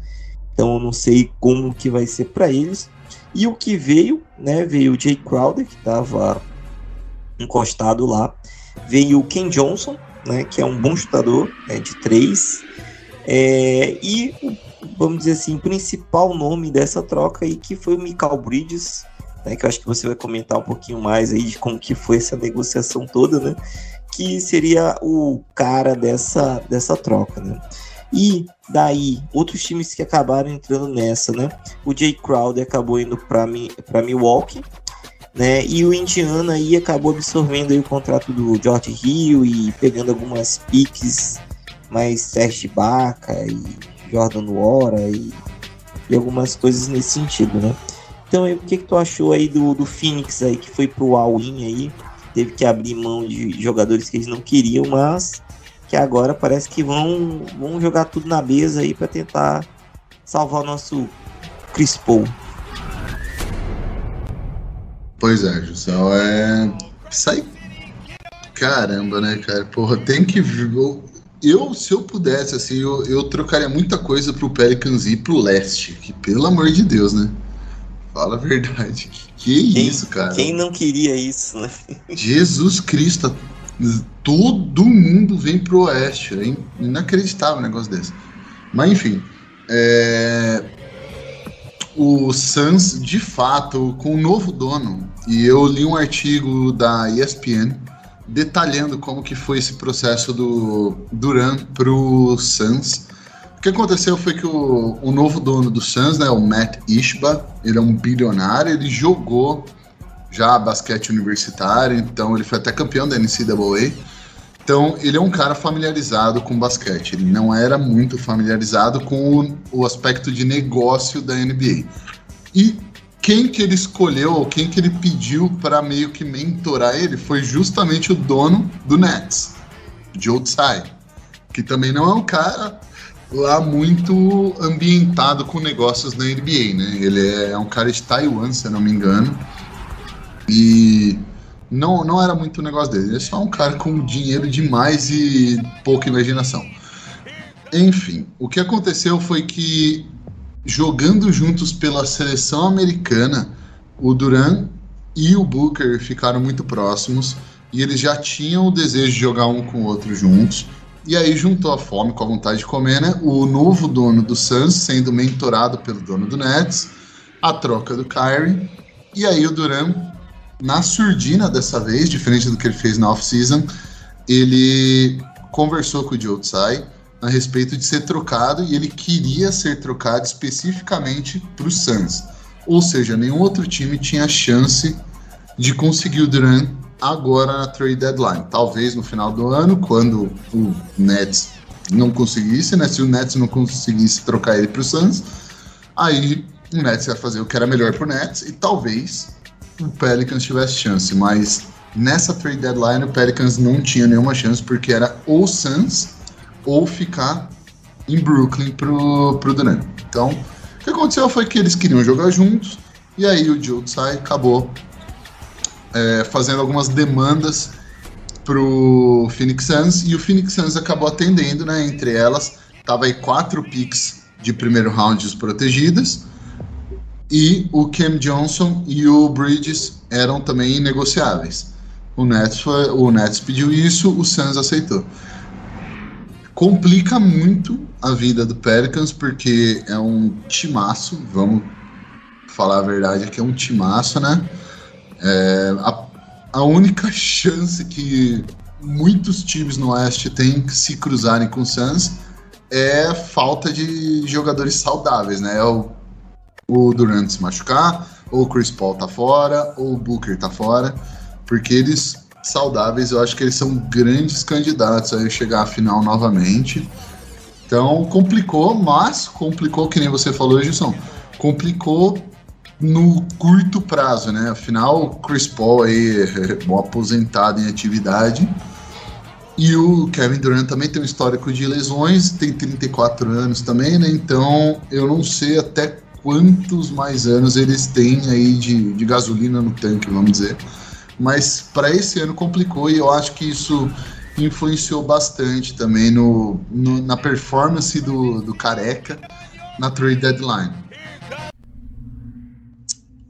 D: Então eu não sei como que vai ser para eles. E o que veio, né? Veio o Jay Crowder que estava encostado lá. Veio o Ken Johnson, né? Que é um bom chutador né, de três. É, e vamos dizer assim, o principal nome dessa troca aí que foi o Michael Bridges, né, que eu acho que você vai comentar um pouquinho mais aí de como que foi essa negociação toda, né? Que seria o cara dessa, dessa troca, né? E daí, outros times que acabaram entrando nessa, né? O Jay Crowder acabou indo para Milwaukee, né? E o Indiana aí acabou absorvendo aí o contrato do George Hill e pegando algumas piques mais Serge Baca e Jordan Wara e, e algumas coisas nesse sentido, né? Então, o que, que tu achou aí do, do Phoenix aí, que foi pro all-in aí, teve que abrir mão de jogadores que eles não queriam, mas que agora parece que vão, vão jogar tudo na mesa aí para tentar salvar o nosso Chris Paul.
E: Pois é, Jusão, é. Sai. Caramba, né, cara? Porra, tem que. Eu, se eu pudesse, assim, eu, eu trocaria muita coisa pro Pelicans ir pro leste. Que, pelo amor de Deus, né? Fala a verdade. Que quem, isso, cara?
D: Quem não queria isso, né?
E: Jesus Cristo. Todo mundo vem pro oeste. É inacreditável um negócio desse. Mas enfim. É... O Suns, de fato, com o um novo dono, e eu li um artigo da ESPN detalhando como que foi esse processo do Duran pro Suns que aconteceu foi que o, o novo dono do Suns, né, o Matt Ishba, ele é um bilionário, ele jogou já basquete universitário, então ele foi até campeão da NCAA. Então ele é um cara familiarizado com basquete, ele não era muito familiarizado com o, o aspecto de negócio da NBA. E quem que ele escolheu, quem que ele pediu para meio que mentorar ele, foi justamente o dono do Nets, Joe Tsai, que também não é um cara lá muito ambientado com negócios na NBA, né? Ele é um cara de Taiwan, se eu não me engano. E não, não era muito o negócio dele. Ele é só um cara com dinheiro demais e pouca imaginação. Enfim, o que aconteceu foi que jogando juntos pela seleção americana, o Duran e o Booker ficaram muito próximos e eles já tinham o desejo de jogar um com o outro juntos. E aí juntou a fome com a vontade de comer, né? O novo dono do Suns sendo mentorado pelo dono do Nets, a troca do Kyrie, e aí o Duran, na surdina dessa vez, diferente do que ele fez na off-season, ele conversou com o Joe Tsai a respeito de ser trocado e ele queria ser trocado especificamente para o Suns. Ou seja, nenhum outro time tinha chance de conseguir o Duran agora na trade deadline. Talvez no final do ano, quando o Nets não conseguisse, né? Se o Nets não conseguisse trocar ele para o Suns, aí o Nets ia fazer o que era melhor para o Nets e talvez o Pelicans tivesse chance. Mas nessa trade deadline o Pelicans não tinha nenhuma chance porque era ou Suns ou ficar em Brooklyn pro, pro Durant. Então, o que aconteceu foi que eles queriam jogar juntos e aí o Joe Tsai acabou é, fazendo algumas demandas pro Phoenix Suns e o Phoenix Suns acabou atendendo, né? Entre elas, tava aí quatro picks de primeiro round protegidas e o Cam Johnson e o Bridges eram também negociáveis. O Nets, foi, o Nets pediu isso, o Suns aceitou. Complica muito a vida do Pelicans porque é um timaço, vamos falar a verdade, aqui é um timaço, né? É, a, a única chance que muitos times no Oeste têm que se cruzarem com o Suns é falta de jogadores saudáveis, né? É o, o Durant se machucar, ou o Chris Paul tá fora, ou o Booker tá fora, porque eles saudáveis, eu acho que eles são grandes candidatos a chegar à final novamente. Então complicou, mas complicou, que nem você falou, Gilson, complicou no curto prazo, né? Afinal, o Chris Paul aí, bom aposentado em atividade. E o Kevin Durant também tem um histórico de lesões, tem 34 anos também, né? Então eu não sei até quantos mais anos eles têm aí de, de gasolina no tanque, vamos dizer. Mas para esse ano complicou e eu acho que isso influenciou bastante também no, no na performance do, do Careca na trade deadline.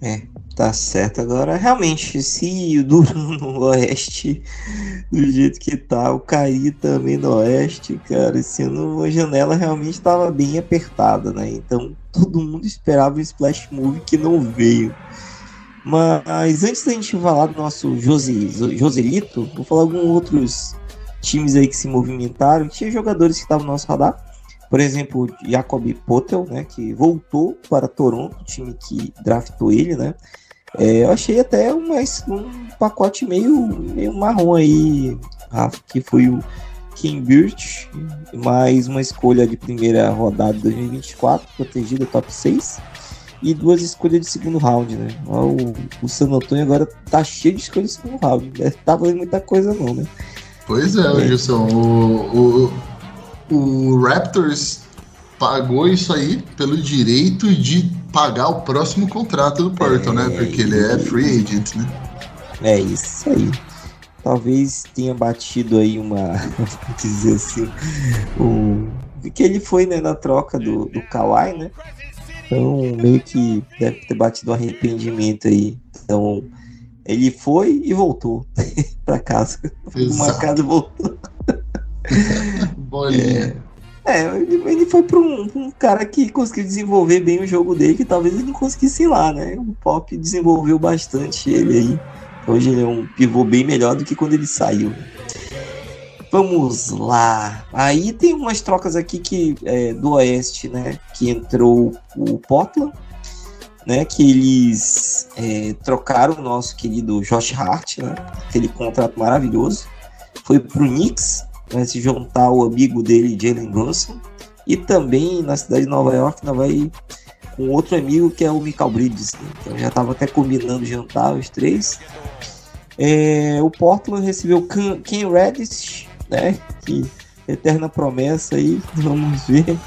D: É, tá certo. Agora, realmente, se o Duran no Oeste, do jeito que tá, o Cari também no Oeste, cara, esse ano a janela realmente estava bem apertada, né? Então todo mundo esperava o Splash Move que não veio. Mas antes da gente falar do nosso Jose, Joselito, vou falar alguns outros times aí que se movimentaram. Tinha jogadores que estavam no nosso radar. Por exemplo, Jacob Potel, né, que voltou para Toronto, o time que draftou ele, né? É, eu achei até um, um pacote meio, meio marrom aí, Rafa, que foi o Kim Birch, mais uma escolha de primeira rodada de 2024, protegida top 6, e duas escolhas de segundo round, né? O, o San Antonio agora tá cheio de escolhas de segundo round, não tá valendo muita coisa não, né?
E: Pois é, é. Gilson, o, o o Raptors pagou isso aí pelo direito de pagar o próximo contrato do Porto, né? é, né? Porque ele é free agent, né?
D: É isso aí. Talvez tenha batido aí uma, dizer assim, um, que ele foi né, na troca do, do Kawhi, né? Então meio que deve ter batido um arrependimento aí. Então ele foi e voltou para casa. Uma casa e voltou.
E: Bolinha.
D: É, é ele, foi para um, um, cara que conseguiu desenvolver bem o jogo dele, que talvez ele não conseguisse ir lá, né? O Pop desenvolveu bastante ele aí. Hoje ele é um pivô bem melhor do que quando ele saiu. Vamos lá. Aí tem umas trocas aqui que é, do Oeste, né? Que entrou o Portland, né? Que eles é, trocaram o nosso querido Josh Hart, né? Aquele contrato maravilhoso. Foi pro Knicks vai se juntar o amigo dele, Jalen Brunson, e também na cidade de Nova York, vai com outro amigo que é o Michael Bridges. Né? Então já estava até combinando jantar os três. É, o Portland recebeu Ken Reddish, né? Que eterna promessa aí, vamos ver.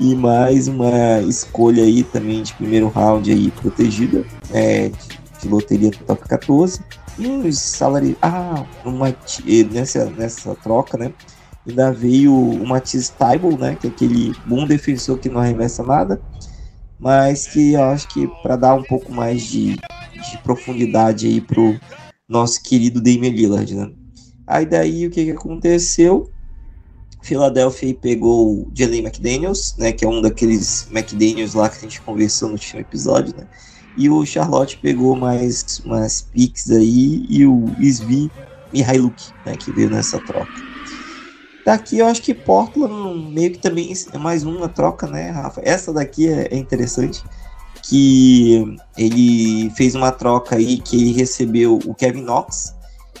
D: E mais uma escolha aí também de primeiro round aí protegida, de, de loteria do top 14. E os salários. Ah, uma, nessa, nessa troca, né? Ainda veio o Matisse Tybal, né? Que é aquele bom defensor que não arremessa nada. Mas que eu acho que para dar um pouco mais de, de profundidade aí pro nosso querido Damian Lillard, né? Aí daí o que, que aconteceu? Philadelphia pegou o Jalen McDaniels, né, que é um daqueles McDaniels lá que a gente conversou no último episódio, né, e o Charlotte pegou mais umas picks aí e o Svi Mihailuk, né, que veio nessa troca. Daqui eu acho que Portland meio que também é mais uma troca, né, Rafa? Essa daqui é, é interessante, que ele fez uma troca aí que ele recebeu o Kevin Knox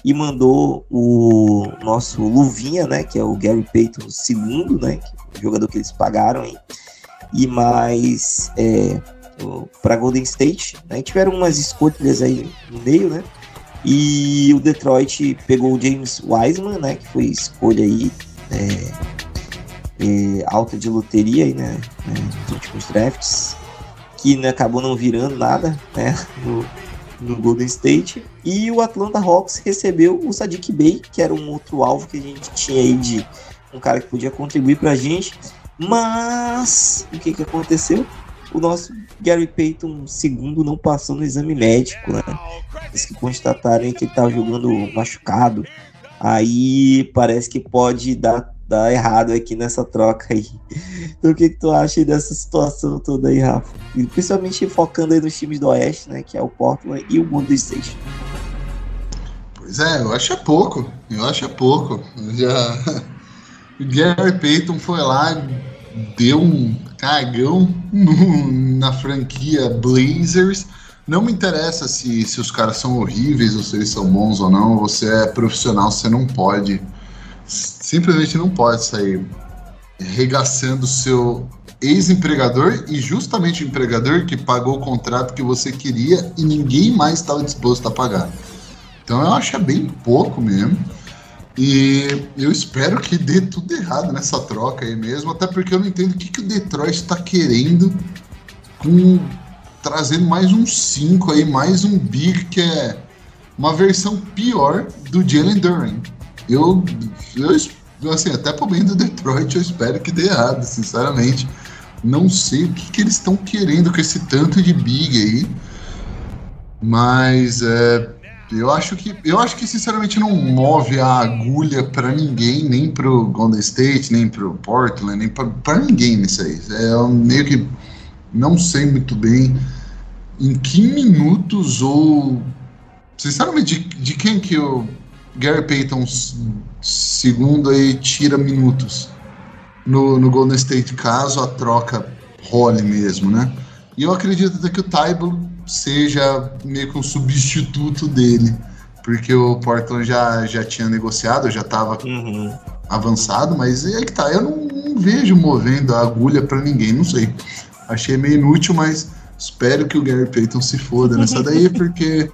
D: e mandou o nosso Luvinha, né, que é o Gary Payton segundo, né, que é o jogador que eles pagaram aí, e mais é, para Golden State, né? Tiveram umas escolhas aí no meio, né? E o Detroit pegou o James Wiseman, né? Que foi escolha aí é, é, alta de loteria aí, né? nos últimos drafts, que né, acabou não virando nada, né? No, no Golden State. E o Atlanta Hawks recebeu o Sadiq Bey, que era um outro alvo que a gente tinha aí de um cara que podia contribuir pra gente. Mas o que que aconteceu? O nosso Gary Payton segundo não passou no exame médico, né? Eles que constataram que ele estava jogando machucado. Aí parece que pode dar, dar errado aqui nessa troca aí. Então o que, que tu acha dessa situação toda aí, Rafa? E principalmente focando aí nos times do Oeste, né? Que é o Portland e o Golden State.
E: Pois é, eu acho é pouco. Eu acho é pouco. Já... O Gary Payton foi lá, deu um cagão no, na franquia Blazers. Não me interessa se, se os caras são horríveis ou se eles são bons ou não. Você é profissional, você não pode. Simplesmente não pode sair regaçando seu ex-empregador e justamente o empregador que pagou o contrato que você queria e ninguém mais estava disposto a pagar. Então eu acho é bem pouco mesmo. E eu espero que dê tudo errado nessa troca aí mesmo, até porque eu não entendo o que, que o Detroit está querendo com trazendo mais um 5 aí, mais um big que é uma versão pior do Jalen Duran. Eu, eu assim, até pro bem do Detroit, eu espero que dê errado, sinceramente. Não sei o que, que eles estão querendo com esse tanto de big aí. Mas é, eu acho que eu acho que sinceramente não move a agulha para ninguém, nem pro Golden State, nem pro Portland, nem para ninguém nisso aí. É meio que não sei muito bem em que minutos ou sinceramente de, de quem que o Gary Payton segundo aí tira minutos no, no Golden State caso a troca role mesmo, né? E eu acredito até que o Tybalt seja meio que um substituto dele, porque o Portland já, já tinha negociado, já estava uhum. avançado, mas é que tá, eu não, não vejo movendo a agulha para ninguém, não sei. Achei meio inútil, mas espero que o Gary Payton se foda nessa daí, porque,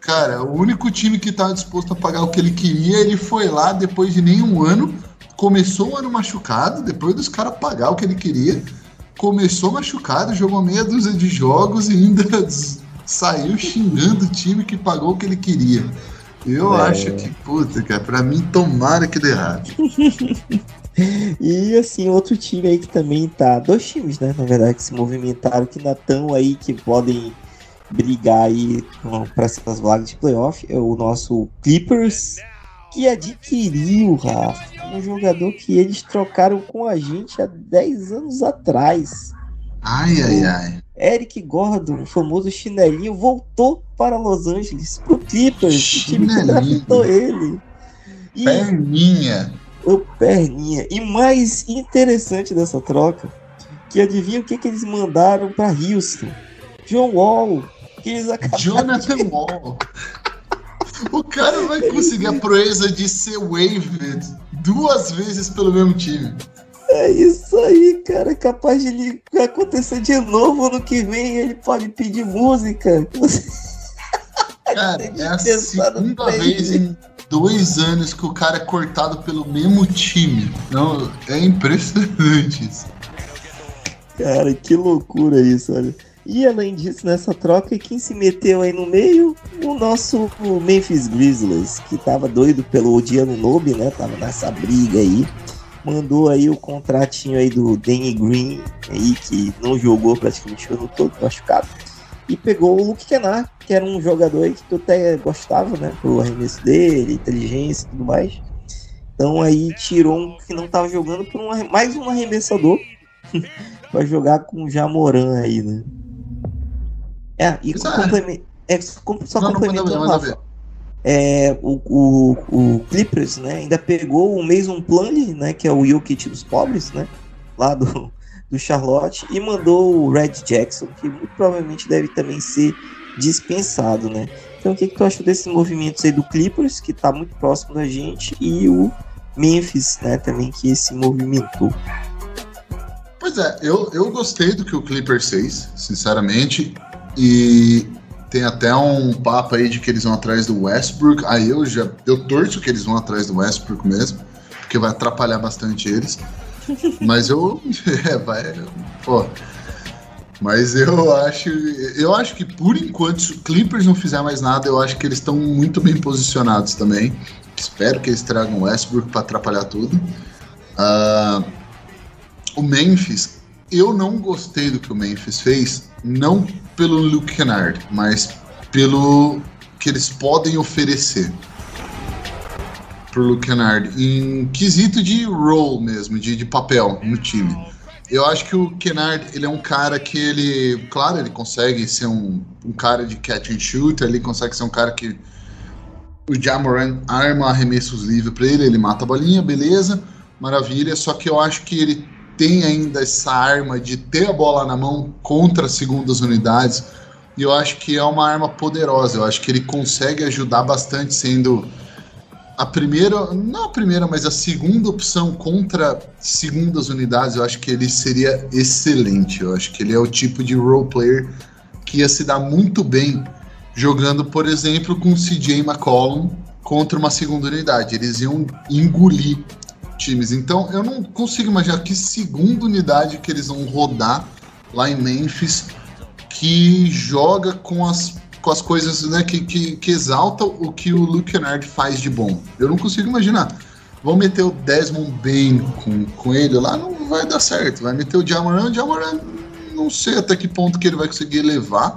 E: cara, o único time que estava disposto a pagar o que ele queria, ele foi lá depois de nenhum ano, começou o ano machucado, depois dos caras pagar o que ele queria começou machucado, jogou meia dúzia de jogos e ainda saiu xingando o time que pagou o que ele queria. Eu é. acho que, puta, cara, pra mim, tomara que dê errado.
D: e assim, outro time aí que também tá. Dois times, né? Na verdade, que se movimentaram, que ainda estão aí, que podem brigar aí para essas vagas de playoff. É o nosso Clippers que adquiriu, Rafa, um jogador que eles trocaram com a gente há 10 anos atrás.
E: Ai, ai, ai.
D: Eric Gordon, o famoso chinelinho, voltou para Los Angeles, pro Clippers, o time que draftou ele.
E: E, perninha.
D: O perninha. E mais interessante dessa troca, que adivinha o que, que eles mandaram para Houston? John Wall. Que eles
E: acabaram Jonathan de... Wall. O cara vai conseguir a proeza de ser waived duas vezes pelo mesmo time.
D: É isso aí, cara. É capaz de ele acontecer de novo ano que vem ele pode pedir música.
E: Cara, é a segunda vez em dois anos que o cara é cortado pelo mesmo time. Não, é impressionante isso.
D: Cara, que loucura isso, olha. E além disso, nessa troca, quem se meteu aí no meio? O nosso Memphis Grizzlies, que tava doido pelo Odiano Nobe, né? Tava nessa briga aí. Mandou aí o contratinho aí do Danny Green, aí, que não jogou praticamente o ano todo, machucado. E pegou o Luke Kennard, que era um jogador aí que tu até gostava, né? Pro arremesso dele, inteligência e tudo mais. Então aí tirou um que não tava jogando por um, mais um arremessador para jogar com o Jamoran aí, né? É, e complemento, é, só não, complementando, Rafa, é, o, o, o, Clippers, né, ainda pegou o Mason Plumlee, né, que é o Jokic dos pobres, né, lá do, do Charlotte, e mandou o Red Jackson, que muito provavelmente deve também ser dispensado, né. Então o que, que tu achou desses movimentos aí do Clippers, que está muito próximo da gente, e o Memphis, né, também que se movimentou.
E: Pois é, eu, eu gostei do que o Clippers fez, sinceramente. E tem até um papo aí de que eles vão atrás do Westbrook. Aí eu já eu torço que eles vão atrás do Westbrook mesmo, porque vai atrapalhar bastante eles. Mas eu é, vai, pô. Mas eu acho, eu acho que por enquanto, se o Clippers não fizer mais nada, eu acho que eles estão muito bem posicionados também. Espero que eles tragam o Westbrook para atrapalhar tudo. Uh, o Memphis, eu não gostei do que o Memphis fez, não pelo Luke Kennard, mas pelo que eles podem oferecer. pro Luke Kennard em quesito de role mesmo, de, de papel no time. Eu acho que o Kennard, ele é um cara que ele, claro, ele consegue ser um, um cara de catch and shoot, ele consegue ser um cara que o Jamoran arma arremessos livres para ele, ele mata a bolinha, beleza, maravilha, só que eu acho que ele tem ainda essa arma de ter a bola na mão contra segundas unidades, e eu acho que é uma arma poderosa, eu acho que ele consegue ajudar bastante sendo a primeira, não a primeira, mas a segunda opção contra segundas unidades, eu acho que ele seria excelente. Eu acho que ele é o tipo de role player que ia se dar muito bem jogando, por exemplo, com CJ McCollum contra uma segunda unidade. Eles iam engolir times. Então, eu não consigo imaginar que segunda unidade que eles vão rodar lá em Memphis que joga com as com as coisas né, que, que, que exaltam o que o Luke Kennard faz de bom. Eu não consigo imaginar. Vão meter o Desmond Bain com, com ele lá, não vai dar certo. Vai meter o Jamoran, o Jamoran não sei até que ponto que ele vai conseguir levar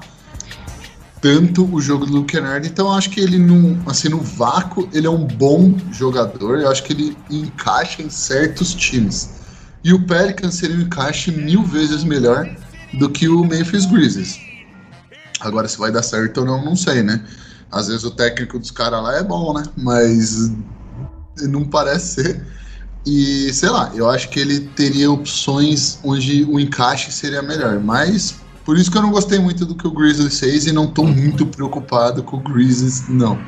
E: tanto o jogo do Luke Kennard. Então acho que ele não, assim, no vácuo, ele é um bom jogador. Eu acho que ele encaixa em certos times. E o Pelicans seria um encaixe mil vezes melhor do que o Memphis Grizzlies. Agora, se vai dar certo ou não, não sei, né? Às vezes o técnico dos caras lá é bom, né? Mas não parece ser. E sei lá, eu acho que ele teria opções onde o encaixe seria melhor. Mas por isso que eu não gostei muito do que o Grizzlies fez e não tô muito preocupado com o Grizzlies, não.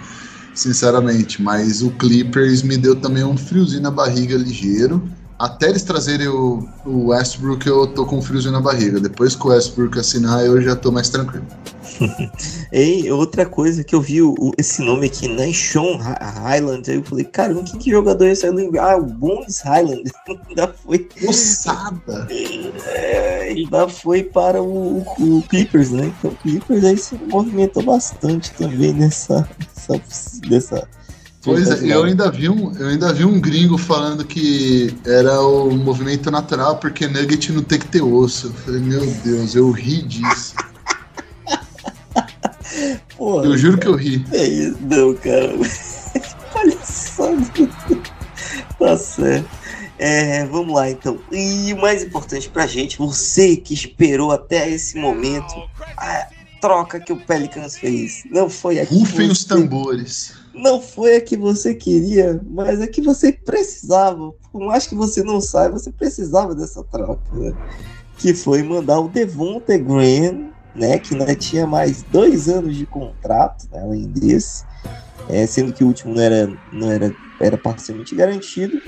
E: Sinceramente. Mas o Clippers me deu também um friozinho na barriga ligeiro até eles trazerem o, o, Westbrook, eu tô com um friozinho na barriga. Depois que o Westbrook assinar, eu já tô mais tranquilo.
D: Ei, outra coisa que eu vi o, esse nome aqui? Sean Highland. Aí eu falei, caramba, que, que jogador é esse? Eu lembrei, ah, o Bones Highland. ainda foi.
E: Moçada!
D: É, ainda foi para o, o, Clippers, né? Então o Clippers aí se movimentou bastante também nessa. nessa, nessa
E: Pois é, eu ainda, vi um, eu ainda vi um gringo falando que era o movimento natural porque Nugget não tem que ter osso. Eu falei, meu Deus, eu ri disso. Porra, eu juro cara, que eu ri.
D: É isso, não, cara. Palhaçada. tá certo. É, vamos lá então. E o mais importante pra gente, você que esperou até esse momento, a troca que o Pelicans fez. Não foi aqui.
E: Rufem você... os tambores
D: não foi a que você queria, mas a que você precisava. Por mais que você não saiba, você precisava dessa troca, né? Que foi mandar o Devonte Graham, né? Que ainda tinha mais dois anos de contrato, né, além desse. É, sendo que o último não era, não era, era parcialmente garantido.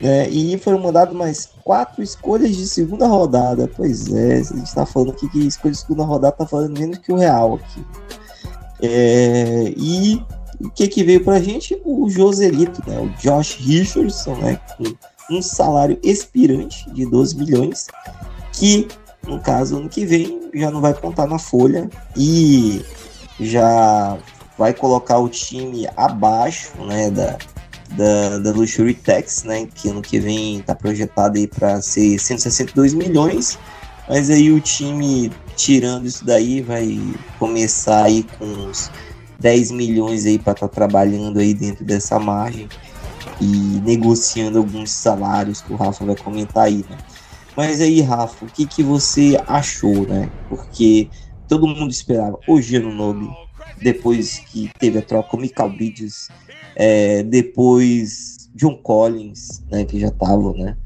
D: Né, e foram mandadas mais quatro escolhas de segunda rodada. Pois é, a gente está falando aqui que escolha de segunda rodada está falando menos que o real aqui. É, e o que que veio pra gente? O Joselito, né? O Josh Richardson, né? Com um salário expirante de 12 milhões, que, no caso, ano que vem já não vai contar na folha e já vai colocar o time abaixo, né, da, da, da Luxury Tax, né, que ano que vem está projetado para ser 162 milhões, mas aí o time tirando isso daí vai começar aí com uns 10 milhões aí para estar tá trabalhando aí dentro dessa margem e negociando alguns salários que o Rafa vai comentar aí, né? Mas aí, Rafa, o que, que você achou, né? Porque todo mundo esperava o Nobe, depois que teve a troca o Michael Bridges, é, depois John Collins, né, que já tava, né?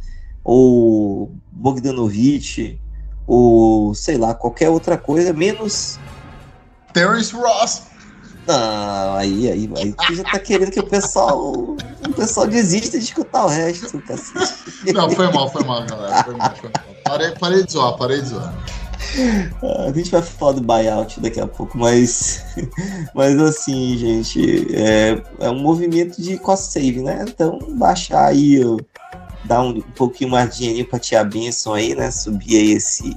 D: Ou Bogdanovich, ou sei lá, qualquer outra coisa, menos
E: Terence Ross.
D: Não, aí, aí, aí tu já tá querendo que o pessoal, o pessoal desista de escutar o resto, cacete.
E: Não, foi mal, foi mal, galera. Foi mal, foi mal. Parei, parei de zoar, parei de zoar.
D: Ah, a gente vai falar do buyout daqui a pouco, mas, mas assim, gente, é, é um movimento de cost save, né? Então, baixar aí, dar um, um pouquinho mais de dinheirinho pra tia Benção aí, né? Subir aí esse,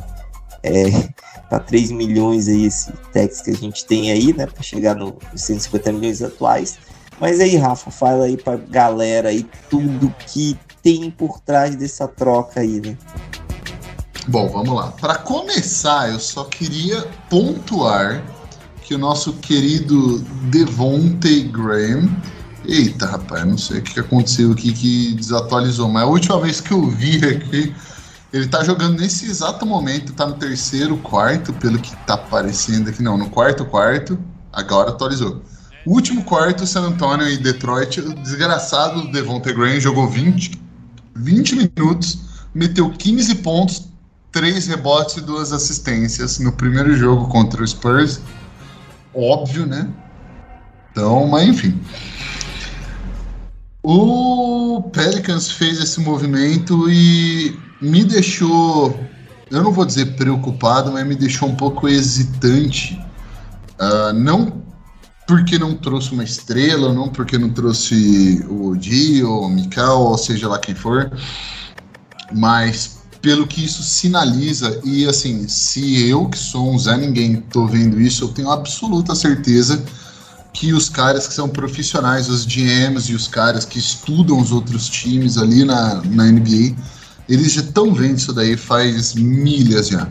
D: é, para 3 milhões aí esse tax que a gente tem aí, né, para chegar nos 150 milhões atuais. Mas aí, Rafa, fala aí para galera aí tudo que tem por trás dessa troca aí, né?
E: Bom, vamos lá. Para começar, eu só queria pontuar que o nosso querido Devonte Graham Eita, rapaz, não sei o que aconteceu aqui que desatualizou, mas a última vez que eu vi aqui, ele tá jogando nesse exato momento, tá no terceiro, quarto, pelo que tá aparecendo aqui, não, no quarto, quarto, agora atualizou. O último quarto, San Antonio e Detroit, o desgraçado Devontae Graham jogou 20, 20 minutos, meteu 15 pontos, 3 rebotes e 2 assistências no primeiro jogo contra o Spurs. Óbvio, né? Então, mas enfim. O Pelicans fez esse movimento e me deixou, eu não vou dizer preocupado, mas me deixou um pouco hesitante. Uh, não porque não trouxe uma estrela, não porque não trouxe o Odi ou o Mikael, ou seja lá quem for, mas pelo que isso sinaliza. E assim, se eu, que sou um Zé Ninguém, tô vendo isso, eu tenho absoluta certeza que os caras que são profissionais, os GMs e os caras que estudam os outros times ali na, na NBA, eles já estão vendo isso daí faz milhas já.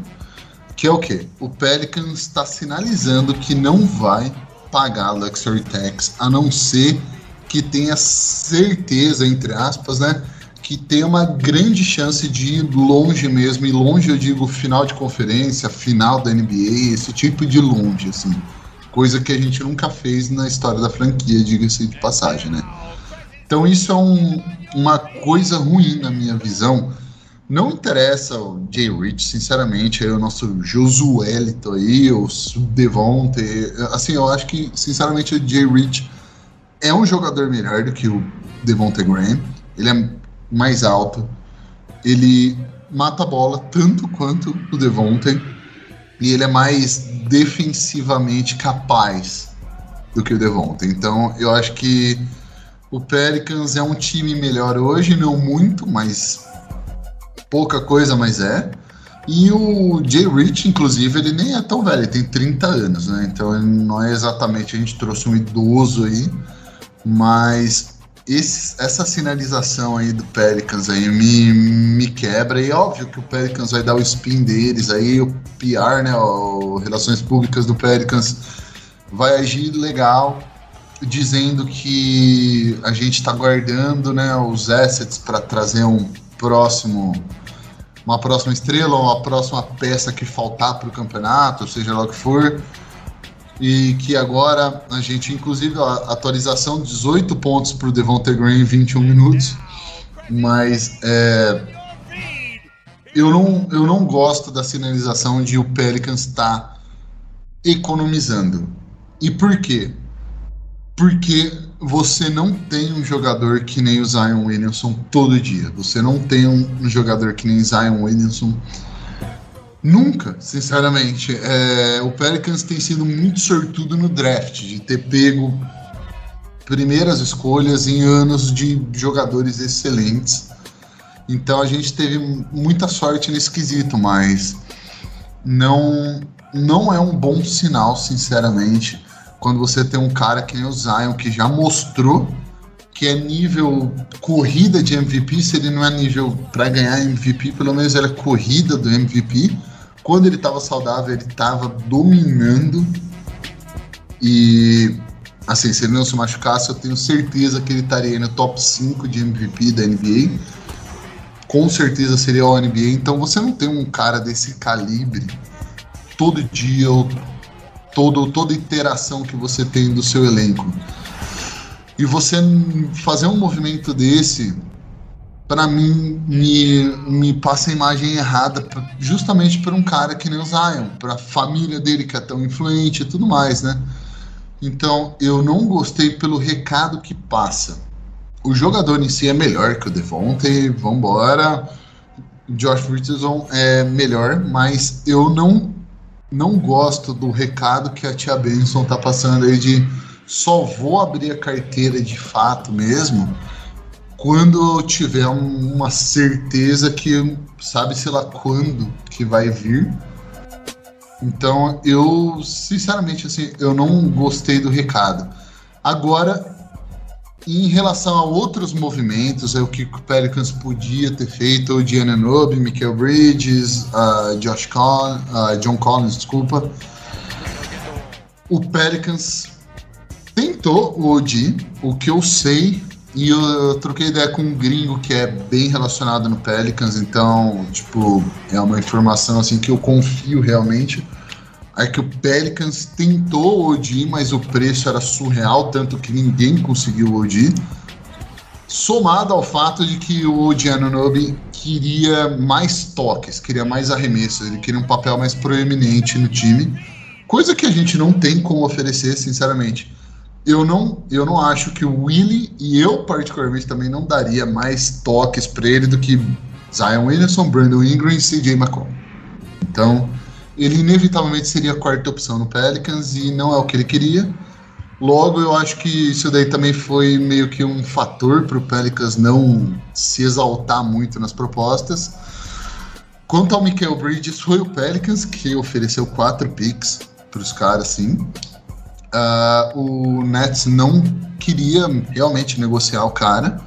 E: Que é o quê? O Pelicans está sinalizando que não vai pagar Luxury Tax, a não ser que tenha certeza, entre aspas, né? Que tem uma grande chance de ir longe mesmo, e longe eu digo final de conferência, final da NBA, esse tipo de longe, assim coisa que a gente nunca fez na história da franquia, diga-se de passagem, né? Então isso é um, uma coisa ruim na minha visão. Não interessa o Jay Rich, sinceramente, aí o nosso Josuelito aí, o Devonte, assim, eu acho que, sinceramente, o Jay Rich é um jogador melhor do que o Devonte Graham. Ele é mais alto, ele mata a bola tanto quanto o Devonte e ele é mais defensivamente capaz do que o Devonta. Então, eu acho que o Pelicans é um time melhor hoje, não muito, mas pouca coisa, mas é. E o Jay Rich, inclusive, ele nem é tão velho, ele tem 30 anos, né? Então ele não é exatamente, a gente trouxe um idoso aí, mas esse, essa sinalização aí do Pelicans aí me, me quebra. E óbvio que o Pelicans vai dar o spin deles aí, o PR, né? O Relações Públicas do Pelicans vai agir legal, dizendo que a gente está guardando né, os assets para trazer um próximo. Uma próxima estrela ou uma próxima peça que faltar para o campeonato, seja lá o que for e que agora a gente, inclusive, a atualização 18 pontos para o Devonta Green em 21 minutos, mas é, eu, não, eu não gosto da sinalização de o Pelicans estar tá economizando. E por quê? Porque você não tem um jogador que nem o Zion Williamson todo dia. Você não tem um, jogador que nem Zion Williamson Nunca, sinceramente. É, o Pelicans tem sido muito sortudo no draft, de ter pego primeiras escolhas em anos de jogadores excelentes. Então a gente teve muita sorte nesse quesito, mas não, não é um bom sinal, sinceramente, quando você tem um cara que nem o Zion, que já mostrou que é nível corrida de MVP, se ele não é nível para ganhar MVP, pelo menos é corrida do MVP quando ele estava saudável, ele estava dominando. E, assim, se ele não se machucasse, eu tenho certeza que ele estaria no top 5 de MVP da NBA. Com certeza seria o NBA. Então, você não tem um cara desse calibre todo dia ou todo, toda interação que você tem do seu elenco. E você fazer um movimento desse para mim, me, me passa a imagem errada, justamente por um cara que nem o Zion, para a família dele que é tão influente e tudo mais, né? Então, eu não gostei pelo recado que passa. O jogador em si é melhor que o Devontae, vambora. Josh Richardson é melhor, mas eu não não gosto do recado que a tia Benson tá passando aí de só vou abrir a carteira de fato mesmo quando eu tiver uma certeza que sabe-se lá quando que vai vir. Então eu, sinceramente, assim, eu não gostei do recado. Agora, em relação a outros movimentos, é o que o Pelicans podia ter feito, o Giannobi, Michael Bridges, uh, Josh Collins, uh, John Collins, desculpa. O Pelicans tentou o OG, o que eu sei, e eu troquei ideia com um gringo que é bem relacionado no Pelicans, então, tipo, é uma informação assim que eu confio realmente. É que o Pelicans tentou o OG, mas o preço era surreal, tanto que ninguém conseguiu o OG. Somado ao fato de que o Anunobi queria mais toques, queria mais arremessos, ele queria um papel mais proeminente no time, coisa que a gente não tem como oferecer, sinceramente eu não, eu não acho que o Willie e eu particularmente também não daria mais toques para ele do que Zion Williamson, Brandon Ingram e CJ McCollum. Então, ele inevitavelmente seria a quarta opção no Pelicans e não é o que ele queria. Logo, eu acho que isso daí também foi meio que um fator para o Pelicans não se exaltar muito nas propostas. Quanto ao Michael Bridges, foi o Pelicans que ofereceu quatro picks para os caras, sim. Uh, o Nets não queria realmente negociar o cara.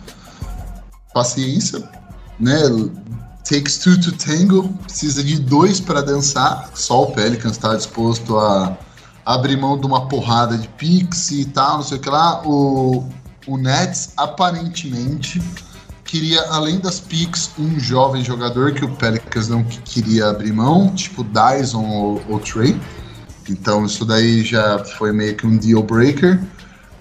E: Paciência, né? Takes two to tango, precisa de dois para dançar. Só o Pelicans está disposto a abrir mão de uma porrada de pix e tal, não sei o que lá. O, o Nets aparentemente queria, além das picks, um jovem jogador que o Pelicans não queria abrir mão, tipo Dyson ou, ou Trey. Então isso daí já foi meio que um deal breaker.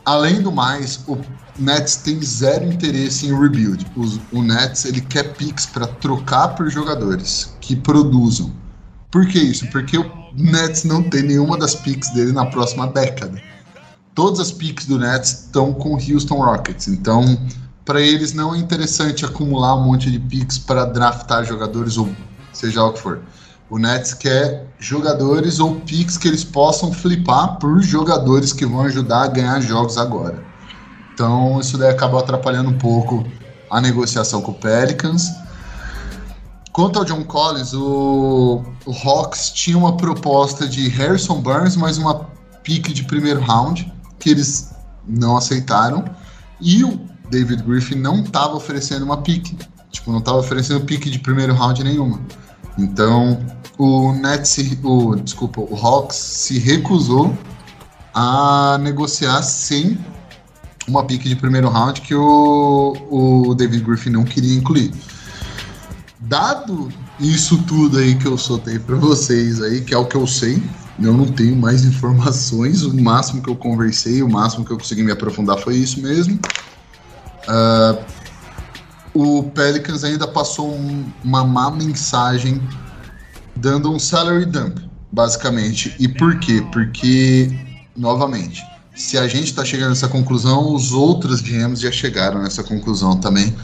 E: Além do mais, o Nets tem zero interesse em rebuild. O, Nets ele quer picks para trocar por jogadores que produzam. Por que isso? Porque o Nets não tem nenhuma das picks dele na próxima década. Todas as picks do Nets estão com o Houston Rockets. Então, para eles não é interessante acumular um monte de picks para draftar jogadores ou seja o que for. O Nets quer jogadores ou picks que eles possam flipar por jogadores que vão ajudar a ganhar jogos agora. Então isso daí acaba atrapalhando um pouco a negociação com o Pelicans. Quanto ao John Collins, o, o Hawks tinha uma proposta de Harrison Burns mais uma pique de primeiro round que eles não aceitaram e o David Griffin não estava oferecendo uma pique, tipo não estava oferecendo pique de primeiro round nenhuma. Então, o Nets, o, desculpa, o Hawks se recusou a negociar sem uma pique de primeiro round que o, o David Griffin não queria incluir. Dado isso tudo aí que eu soltei para vocês aí, que é o que eu sei, eu não tenho mais informações, o máximo que eu conversei, o máximo que eu consegui me aprofundar foi isso mesmo. Uh, o Pelicans ainda passou um, uma má mensagem dando um salary dump, basicamente. E por quê? Porque, novamente, se a gente está chegando nessa conclusão, os outros GMs já chegaram nessa conclusão também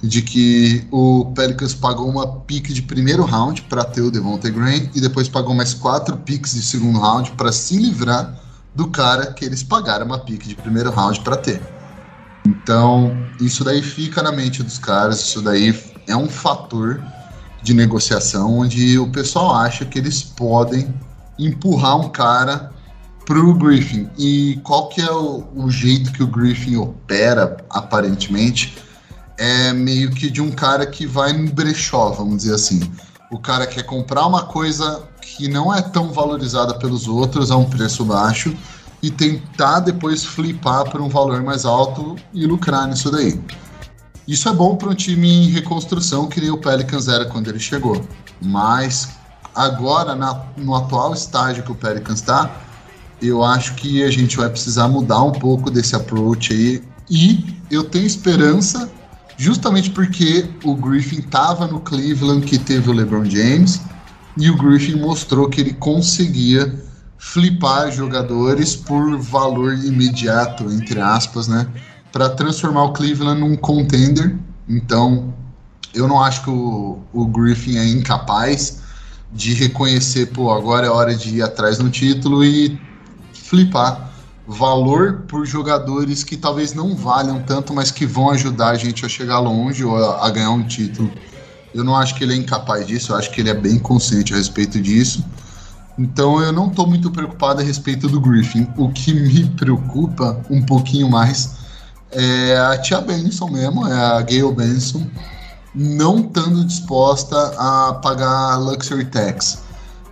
E: de que o Pelicans pagou uma pique de primeiro round para ter o Devontae Green e depois pagou mais quatro picks de segundo round para se livrar do cara que eles pagaram uma pique de primeiro round para ter. Então, isso daí fica na mente dos caras, isso daí é um fator de negociação onde o pessoal acha que eles podem empurrar um cara pro Griffin. E qual que é o, o jeito que o Griffin opera, aparentemente, é meio que de um cara que vai no brechó, vamos dizer assim. O cara quer comprar uma coisa que não é tão valorizada pelos outros a um preço baixo e tentar depois flipar para um valor mais alto e lucrar nisso daí. Isso é bom para um time em reconstrução que nem o Pelicans era quando ele chegou. Mas agora, na, no atual estágio que o Pelicans está, eu acho que a gente vai precisar mudar um pouco desse approach aí. E eu tenho esperança, justamente porque o Griffin estava no Cleveland que teve o LeBron James, e o Griffin mostrou que ele conseguia flipar jogadores por valor imediato, entre aspas, né? Para transformar o Cleveland num contender. Então, eu não acho que o, o Griffin é incapaz de reconhecer, pô, agora é hora de ir atrás no título e flipar valor por jogadores que talvez não valham tanto, mas que vão ajudar a gente a chegar longe ou a, ganhar um título. Eu não acho que ele é incapaz disso, eu acho que ele é bem consciente a respeito disso. Então eu não estou muito preocupado a respeito do Griffin. O que me preocupa um pouquinho mais é a tia Benson mesmo, é a Gail Benson, não estando disposta a pagar luxury tax.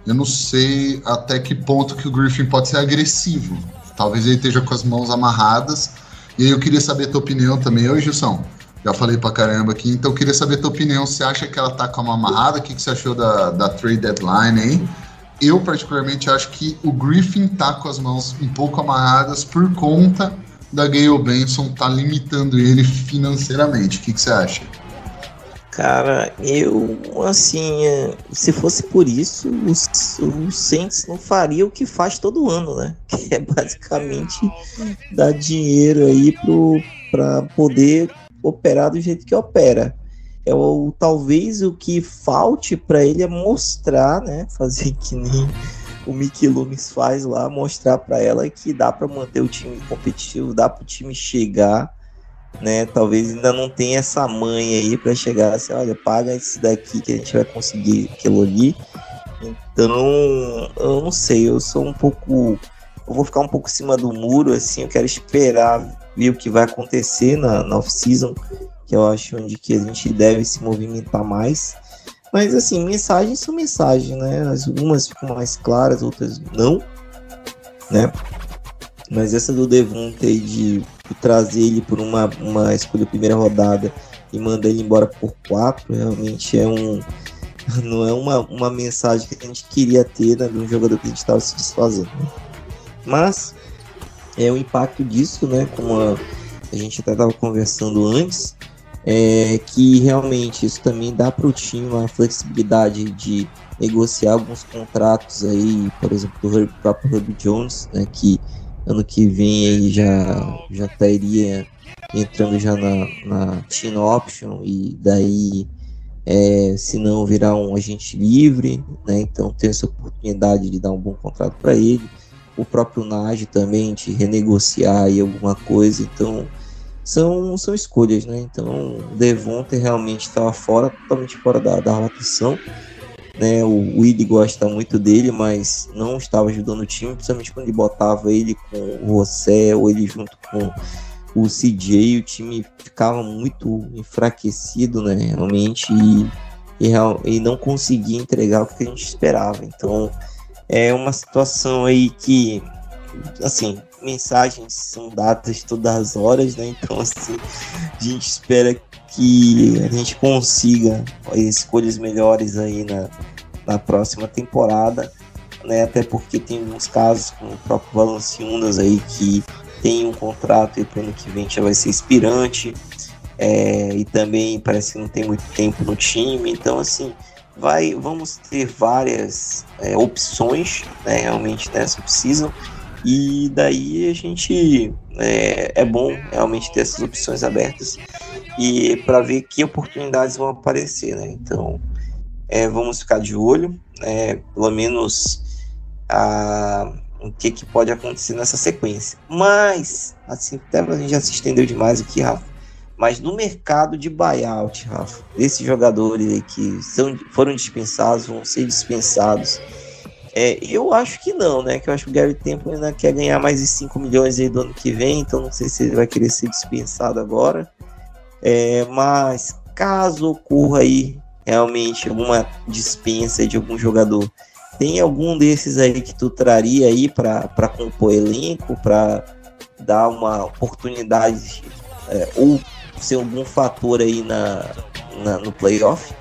E: Eu não sei até que ponto que o Griffin pode ser agressivo talvez ele esteja com as mãos amarradas. E aí eu queria saber a tua opinião também. Oi, Gilson. Já falei pra caramba aqui, então eu queria saber a tua opinião. Você acha que ela tá com a mão amarrada? O que, que você achou da, da trade deadline aí? Eu, particularmente, acho que o Griffin tá com as mãos um pouco amarradas por conta da Gayle Benson tá limitando ele financeiramente. O que, que você acha?
D: Cara, eu, assim, é, se fosse por isso, o, Saints não faria o que faz todo ano, né? Que é basicamente dar dinheiro aí pro, pra poder operar do jeito que opera. É o, talvez o que falte para ele é mostrar, né? Fazer que nem o Mickey Loomis faz lá, mostrar para ela que dá para manter o time competitivo, dá para o time chegar né? Talvez ainda não tenha essa manha aí para chegar assim, olha, paga esse daqui que a gente vai conseguir aquilo ali. Então, eu não sei, eu sou um pouco. Eu vou ficar um pouco em cima do muro, assim, eu quero esperar ver o que vai acontecer na, na off-season, que eu acho onde que a gente deve se movimentar mais. Mas assim, mensagens são mensagens, né? Algumas ficam mais claras, outras não, né? Mas essa do Devontae de trazer ele por uma, uma escolha primeira rodada e mandar ele embora por quatro, realmente é um. Não é uma, uma mensagem que a gente queria ter né, de um jogador que a gente estava se desfazendo. Né? Mas é o impacto disso, né? Como a, a gente até estava conversando antes, é que realmente isso também dá para o time uma flexibilidade de negociar alguns contratos aí, por exemplo, do próprio Herb Jones, né? Que ano que vem aí já, já estaria entrando já na, na team option e daí é, se não virar um agente livre, né? Então tem essa oportunidade de dar um bom contrato para ele. O próprio Nage também de renegociar aí alguma coisa, então são, são escolhas, né? Então Devonta realmente estava fora, totalmente fora da, da rotação né? O Willi gosta muito dele, mas não estava ajudando o time, principalmente quando ele botava ele com o José ou ele junto com o CJ, o time ficava muito enfraquecido, né? Realmente, e, e, e não conseguia entregar o que a gente esperava. Então, é uma situação aí que, assim, mensagens são datas todas as horas, né? Então, assim, a gente espera que a gente consiga escolhas melhores aí na, na próxima temporada, né? Até porque tem alguns casos, como o próprio Valanciunas aí, que tem um contrato e para ano que vem já vai ser expirante, é, e também parece que não tem muito tempo no time, então assim, vai, vamos ter várias é, opções, né? Realmente nessa precisam e daí a gente é, é bom realmente ter essas opções abertas e para ver que oportunidades vão aparecer, né? Então, é, vamos ficar de olho, é, pelo menos a, o que, que pode acontecer nessa sequência. Mas, assim, até a gente já se estendeu demais aqui, Rafa. Mas no mercado de buyout, Rafa, esses jogadores que são, foram dispensados, vão ser dispensados. É, eu acho que não, né? Que eu acho que o Gary Temple ainda quer ganhar mais de 5 milhões aí do ano que vem, então não sei se ele vai querer ser dispensado agora. É, mas caso ocorra aí realmente alguma dispensa de algum jogador, tem algum desses aí que tu traria aí para compor elenco, para dar uma oportunidade é, ou ser algum fator aí na, na no playoff?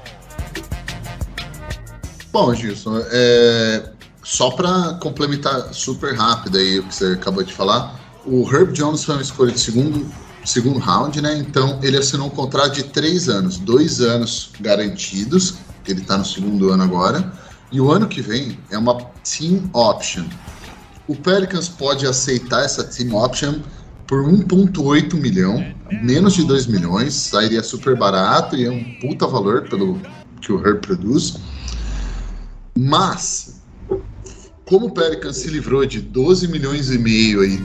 E: Bom, Gilson, é, só para complementar super rápido aí o que você acabou de falar, o Herb Jones foi uma escolha de segundo, segundo round, né? Então ele assinou um contrato de três anos, dois anos garantidos, ele está no segundo ano agora, e o ano que vem é uma team option. O Pelicans pode aceitar essa team option por 1,8 milhão, menos de 2 milhões, sairia super barato e é um puta valor pelo que o Herb produz. Mas, como o Pelicans se livrou de 12 milhões e meio aí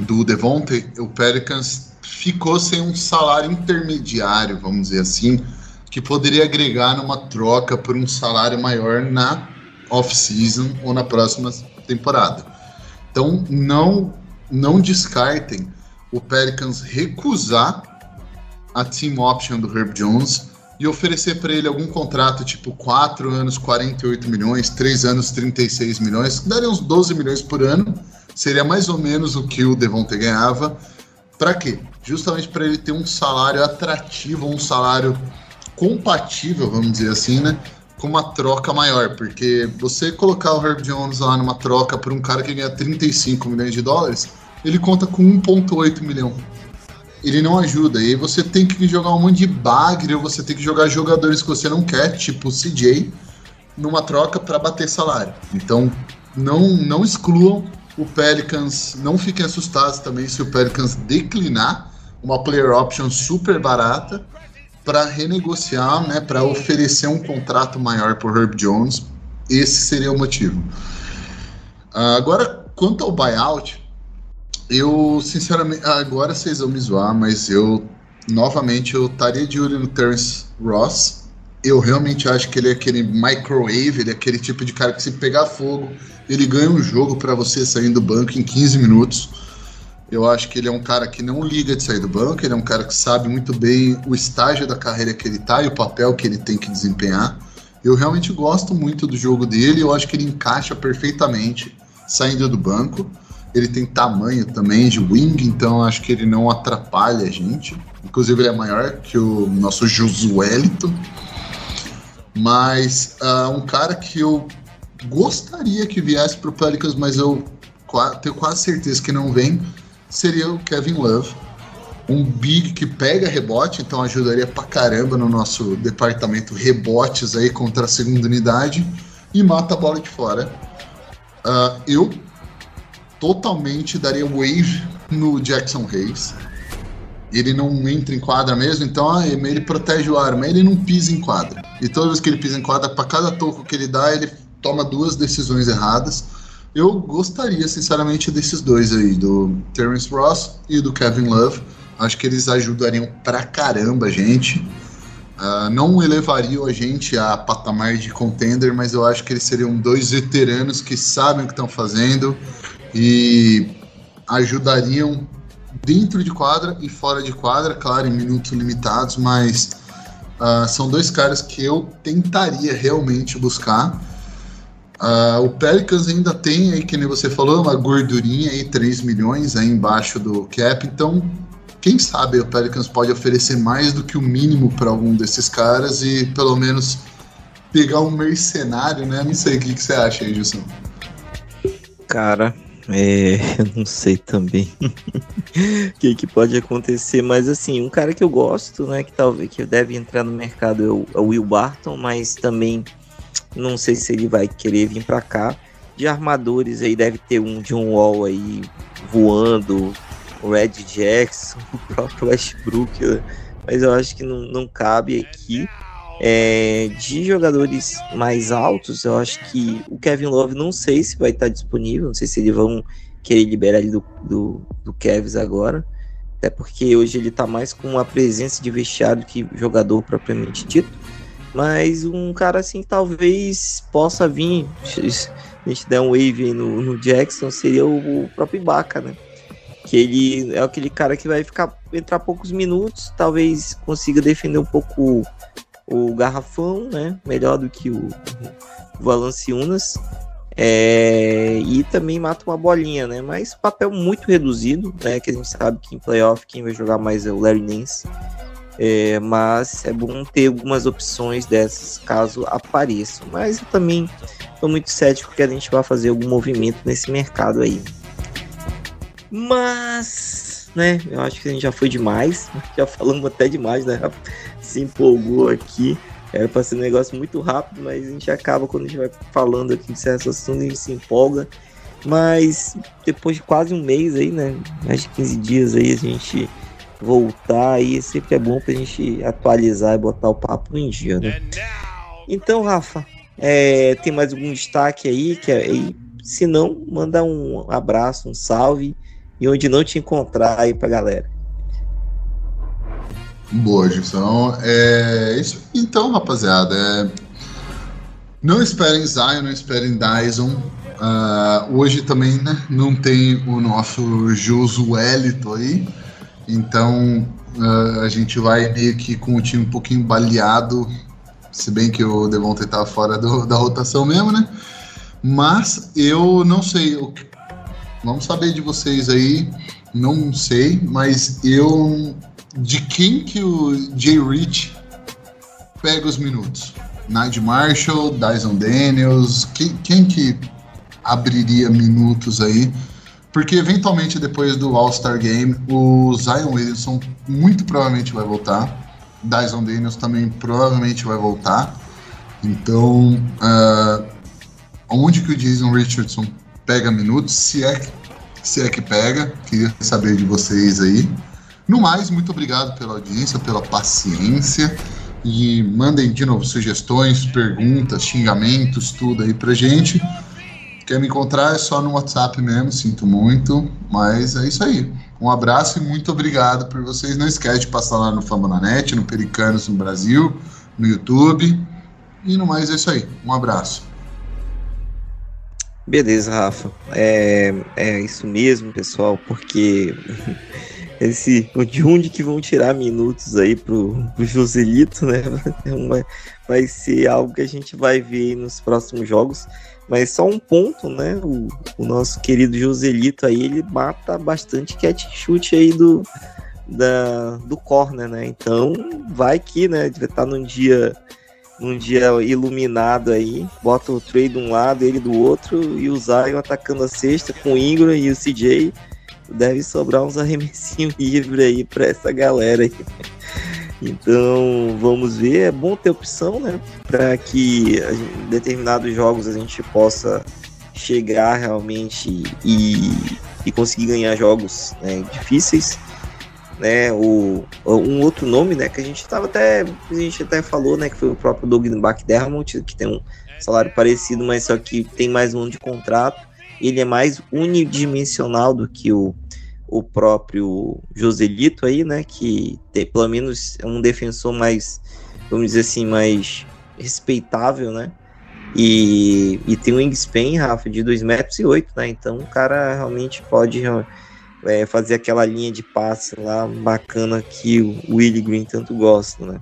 E: do Devontae, o Pelicans ficou sem um salário intermediário, vamos dizer assim, que poderia agregar numa troca por um salário maior na off-season ou na próxima temporada. Então, não, não descartem o Pelicans recusar a team option do Herb Jones e oferecer para ele algum contrato tipo 4 anos 48 milhões, 3 anos 36 milhões, daria uns 12 milhões por ano, seria mais ou menos o que o Devonte ganhava. Para quê? Justamente para ele ter um salário atrativo, um salário compatível, vamos dizer assim, né? Com uma troca maior, porque você colocar o Herb Jones lá numa troca por um cara que ganha 35 milhões de dólares, ele conta com 1,8 milhão. Ele não ajuda. E aí você tem que jogar um monte de bagre, ou você tem que jogar jogadores que você não quer, tipo CJ, numa troca para bater salário. Então, não, não excluam o Pelicans, não fiquem assustados também se o Pelicans declinar uma player option super barata para renegociar, né, para oferecer um contrato maior por Herb Jones. Esse seria o motivo. Uh, agora, quanto ao buyout, eu sinceramente, agora vocês vão me zoar, mas eu novamente eu estaria de olho no Terence Ross eu realmente acho que ele é aquele microwave, ele é aquele tipo de cara que se pegar fogo, ele ganha um jogo para você sair do banco em 15 minutos. Eu acho que ele é um cara que não liga de sair do banco, ele é um cara que sabe muito bem o estágio da carreira que ele tá e o papel que ele tem que desempenhar. Eu realmente gosto muito do jogo dele, eu acho que ele encaixa perfeitamente saindo do banco. Ele tem tamanho também de wing, então acho que ele não atrapalha a gente. Inclusive ele é maior que o nosso Josuelito. Mas uh, um cara que eu gostaria que viesse para o Pelicans, mas eu tenho quase certeza que não vem, seria o Kevin Love. Um big que pega rebote, então ajudaria pra caramba no nosso departamento rebotes aí contra a segunda unidade e mata a bola de fora. Uh, eu totalmente daria wave no Jackson Hayes ele não entra em quadra mesmo, então ah, ele protege o ar, mas ele não pisa em quadra. E toda vez que ele pisa em quadra, para cada toco que ele dá, ele toma duas decisões erradas. Eu gostaria, sinceramente, desses dois aí, do Terence Ross e do Kevin Love. Acho que eles ajudariam pra caramba a gente. Uh, não elevariam a gente a patamar de contender, mas eu acho que eles seriam dois veteranos que sabem o que estão fazendo e ajudariam dentro de quadra e fora de quadra, claro, em minutos limitados, mas uh, são dois caras que eu tentaria realmente buscar. Uh, o Pelicans ainda tem aí, que nem você falou, uma gordurinha aí, 3 milhões aí embaixo do cap, então quem sabe o Pelicans pode oferecer mais do que o mínimo para algum desses caras e pelo menos pegar um mercenário, né? Não sei o que, que você acha aí, Gilson.
D: Cara, é, eu não sei também o que, que pode acontecer, mas assim, um cara que eu gosto, né, que talvez que deve entrar no mercado é o, é o Will Barton, mas também não sei se ele vai querer vir para cá. De armadores aí deve ter um John Wall aí voando, o Red Jackson, o próprio Westbrook, né? mas eu acho que não, não cabe aqui. É, de jogadores mais altos, eu acho que o Kevin Love não sei se vai estar disponível, não sei se eles vão querer liberar ele do, do, do Kevs agora, até porque hoje ele está mais com a presença de vestiário que jogador propriamente dito. Mas um cara assim talvez possa vir. A gente der um wave no, no Jackson, seria o, o próprio Ibaka, né? Que ele é aquele cara que vai ficar entrar poucos minutos, talvez consiga defender um pouco o Garrafão, né? Melhor do que o, Valanciunas. É, e também mata uma bolinha, né? Mas papel muito reduzido, né? Que a gente sabe que em playoff quem vai jogar mais é o Larry Nance. É, mas é bom ter algumas opções dessas caso apareçam. Mas eu também estou muito cético que a gente vai fazer algum movimento nesse mercado aí. Mas, né? Eu acho que a gente já foi demais. Já falamos até demais, né? se empolgou aqui. Era para ser um negócio muito rápido, mas a gente acaba quando a gente vai falando aqui de certos assuntos, a gente se empolga. Mas depois de quase um mês aí, né? Mais de 15 dias aí, a gente voltar aí, sempre é bom pra gente atualizar e botar o papo em dia, né? Então, Rafa, é, tem mais algum destaque aí? Que é, aí, se não, manda um abraço, um salve e onde não te encontrar aí pra galera.
E: Boa, Gilson. É isso. Então, rapaziada, é... não esperem Zion, não esperem Dyson. Uh, hoje também né, não tem o nosso Josuelito aí. Então uh, a gente vai meio que com o time um pouquinho baleado. Se bem que o Devontae tá fora do, da rotação mesmo, né? Mas eu não sei. Eu Vamos saber de vocês aí. Não sei, mas eu. De quem que o Jay Rich pega os minutos? Nigel Marshall, Dyson Daniels, quem, quem que abriria minutos aí? Porque eventualmente depois do All-Star Game, o Zion Williamson muito provavelmente vai voltar. Dyson Daniels também provavelmente vai voltar. Então, uh, onde que o Jason Richardson pega minutos? Se é, se é que pega, queria saber de vocês aí. No mais, muito obrigado pela audiência, pela paciência. E mandem de novo sugestões, perguntas, xingamentos, tudo aí pra gente. Quer me encontrar é só no WhatsApp mesmo, sinto muito, mas é isso aí. Um abraço e muito obrigado por vocês. Não esquece de passar lá no Fama na Net, no Pericanos no Brasil, no YouTube. E no mais é isso aí. Um abraço.
D: Beleza, Rafa. É, é isso mesmo, pessoal, porque esse de onde que vão tirar minutos aí pro, pro Joselito, né? Vai, vai ser algo que a gente vai ver nos próximos jogos. Mas só um ponto, né? O, o nosso querido Joselito aí, ele mata bastante catch chute aí do, da, do corner, né? Então, vai que, né? Deve estar num dia num dia iluminado aí, bota o Trey de um lado, ele do outro, e o Zion atacando a cesta com o Ingram e o CJ. Deve sobrar uns arremessinhos livres aí para essa galera aí. Então, vamos ver. É bom ter opção, né? Para que em determinados jogos a gente possa chegar realmente e, e conseguir ganhar jogos né, difíceis. Né, o, um outro nome né, que a gente estava até a gente até falou né, que foi o próprio Doug McDermott que tem um salário parecido mas só que tem mais um ano de contrato. Ele é mais unidimensional do que o o próprio Joselito aí, né, que tem, pelo menos é um defensor mais, vamos dizer assim, mais respeitável, né, e, e tem um wingspan, Rafa, de 2 metros e 8, né, então o cara realmente pode é, fazer aquela linha de passe lá bacana que o Willie Green tanto gosta, né.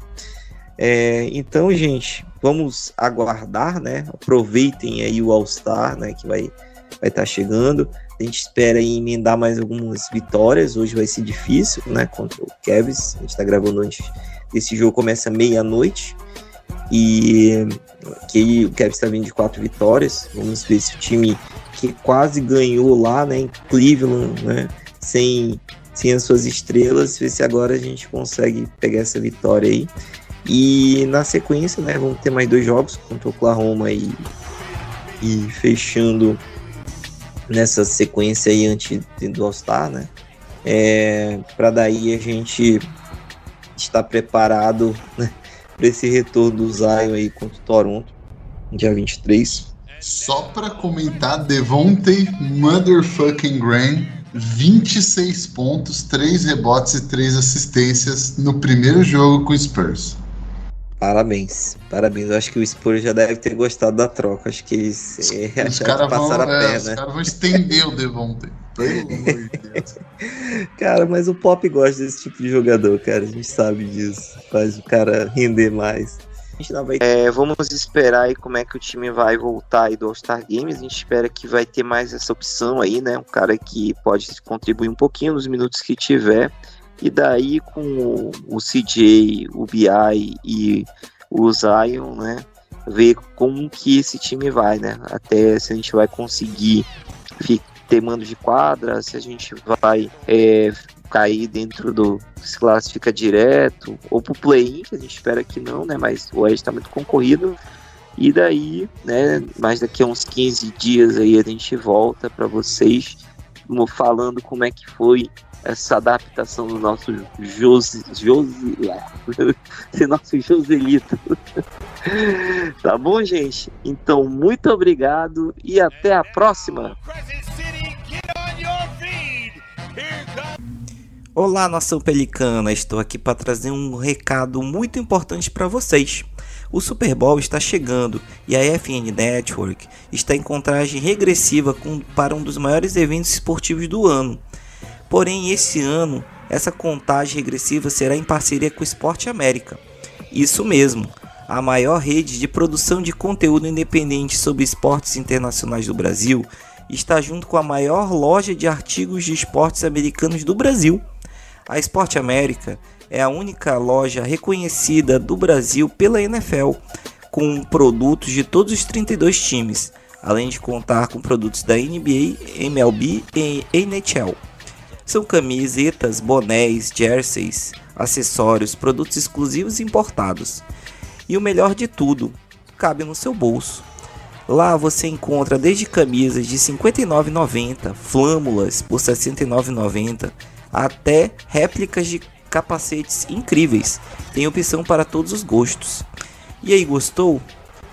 D: É, então, gente, vamos aguardar, né, aproveitem aí o All-Star, né, que vai vai estar tá chegando. A gente espera emendar mais algumas vitórias. Hoje vai ser difícil, né? Contra o Cavs. A gente está gravando antes desse jogo, começa meia-noite. E que o Cavs está vindo de quatro vitórias. Vamos ver se o time que quase ganhou lá, né? Em Cleveland, né? Sem, sem as suas estrelas, ver se agora a gente consegue pegar essa vitória aí. E na sequência, né? Vamos ter mais dois jogos contra o Oklahoma e, e fechando nessa sequência aí antes do All-Star, né? É, para daí a gente estar preparado né, para esse retorno do Zion aí contra o Toronto, dia 23.
E: Só para comentar, Devontae Motherfucking Graham, 26 pontos, 3 rebotes e 3 assistências no primeiro jogo com o Spurs.
D: Parabéns, parabéns. Eu acho que o Spurs já deve ter gostado da troca. Acho que eles
E: é, os caras vão, a é, Os caras vão estender o Devontae. Pelo amor de Deus.
D: Cara, mas o Pop gosta desse tipo de jogador, cara. A gente sabe disso. Faz o cara render mais. É, vamos esperar aí como é que o time vai voltar aí do All-Star Games. A gente espera que vai ter mais essa opção aí, né? Um cara que pode contribuir um pouquinho nos minutos que tiver. E daí com o, o CJ, o BI e o Zion, né? Ver como que esse time vai, né? Até se a gente vai conseguir ter mando de quadra, se a gente vai é, cair dentro do. se classifica direto, ou pro play-in, que a gente espera que não, né? Mas o Edge tá muito concorrido. E daí, né, mais daqui a uns 15 dias aí a gente volta para vocês falando como é que foi essa adaptação do nosso Josi, Josi, nosso Joselito. tá bom, gente? Então, muito obrigado e até a próxima. Olá, nação pelicana. Estou aqui para trazer um recado muito importante para vocês. O Super Bowl está chegando e a FN Network está em contagem regressiva com, para um dos maiores eventos esportivos do ano. Porém, esse ano, essa contagem regressiva será em parceria com o Esporte América. Isso mesmo, a maior rede de produção de conteúdo independente sobre esportes internacionais do Brasil está junto com a maior loja de artigos de esportes americanos do Brasil. A Esporte América é a única loja reconhecida do Brasil pela NFL, com produtos de todos os 32 times, além de contar com produtos da NBA, MLB e NHL. São camisetas, bonés, jerseys, acessórios, produtos exclusivos importados. E o melhor de tudo, cabe no seu bolso. Lá você encontra desde camisas de R$ 59,90, flâmulas por R$ 69,90, até réplicas de capacetes incríveis. Tem opção para todos os gostos. E aí, gostou?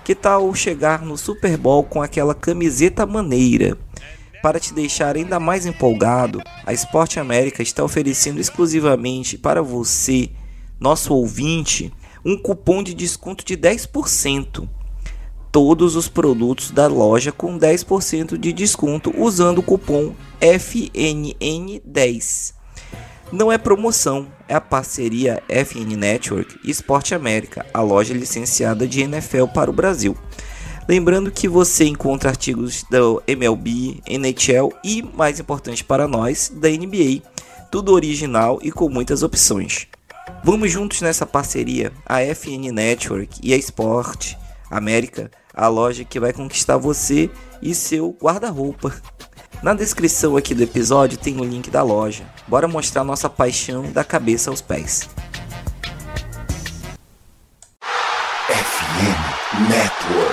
D: Que tal chegar no Super Bowl com aquela camiseta maneira? Para te deixar ainda mais empolgado, a Esporte América está oferecendo exclusivamente para você, nosso ouvinte, um cupom de desconto de 10%. Todos os produtos da loja com 10% de desconto usando o cupom FNN10. Não é promoção, é a parceria FN Network e Esporte América, a loja licenciada de NFL para o Brasil. Lembrando que você encontra artigos da MLB, NHL e, mais importante para nós, da NBA. Tudo original e com muitas opções. Vamos juntos nessa parceria, a FN Network e a Sport América, a loja que vai conquistar você e seu guarda-roupa. Na descrição aqui do episódio tem o link da loja. Bora mostrar nossa paixão da cabeça aos pés.
B: FM Network.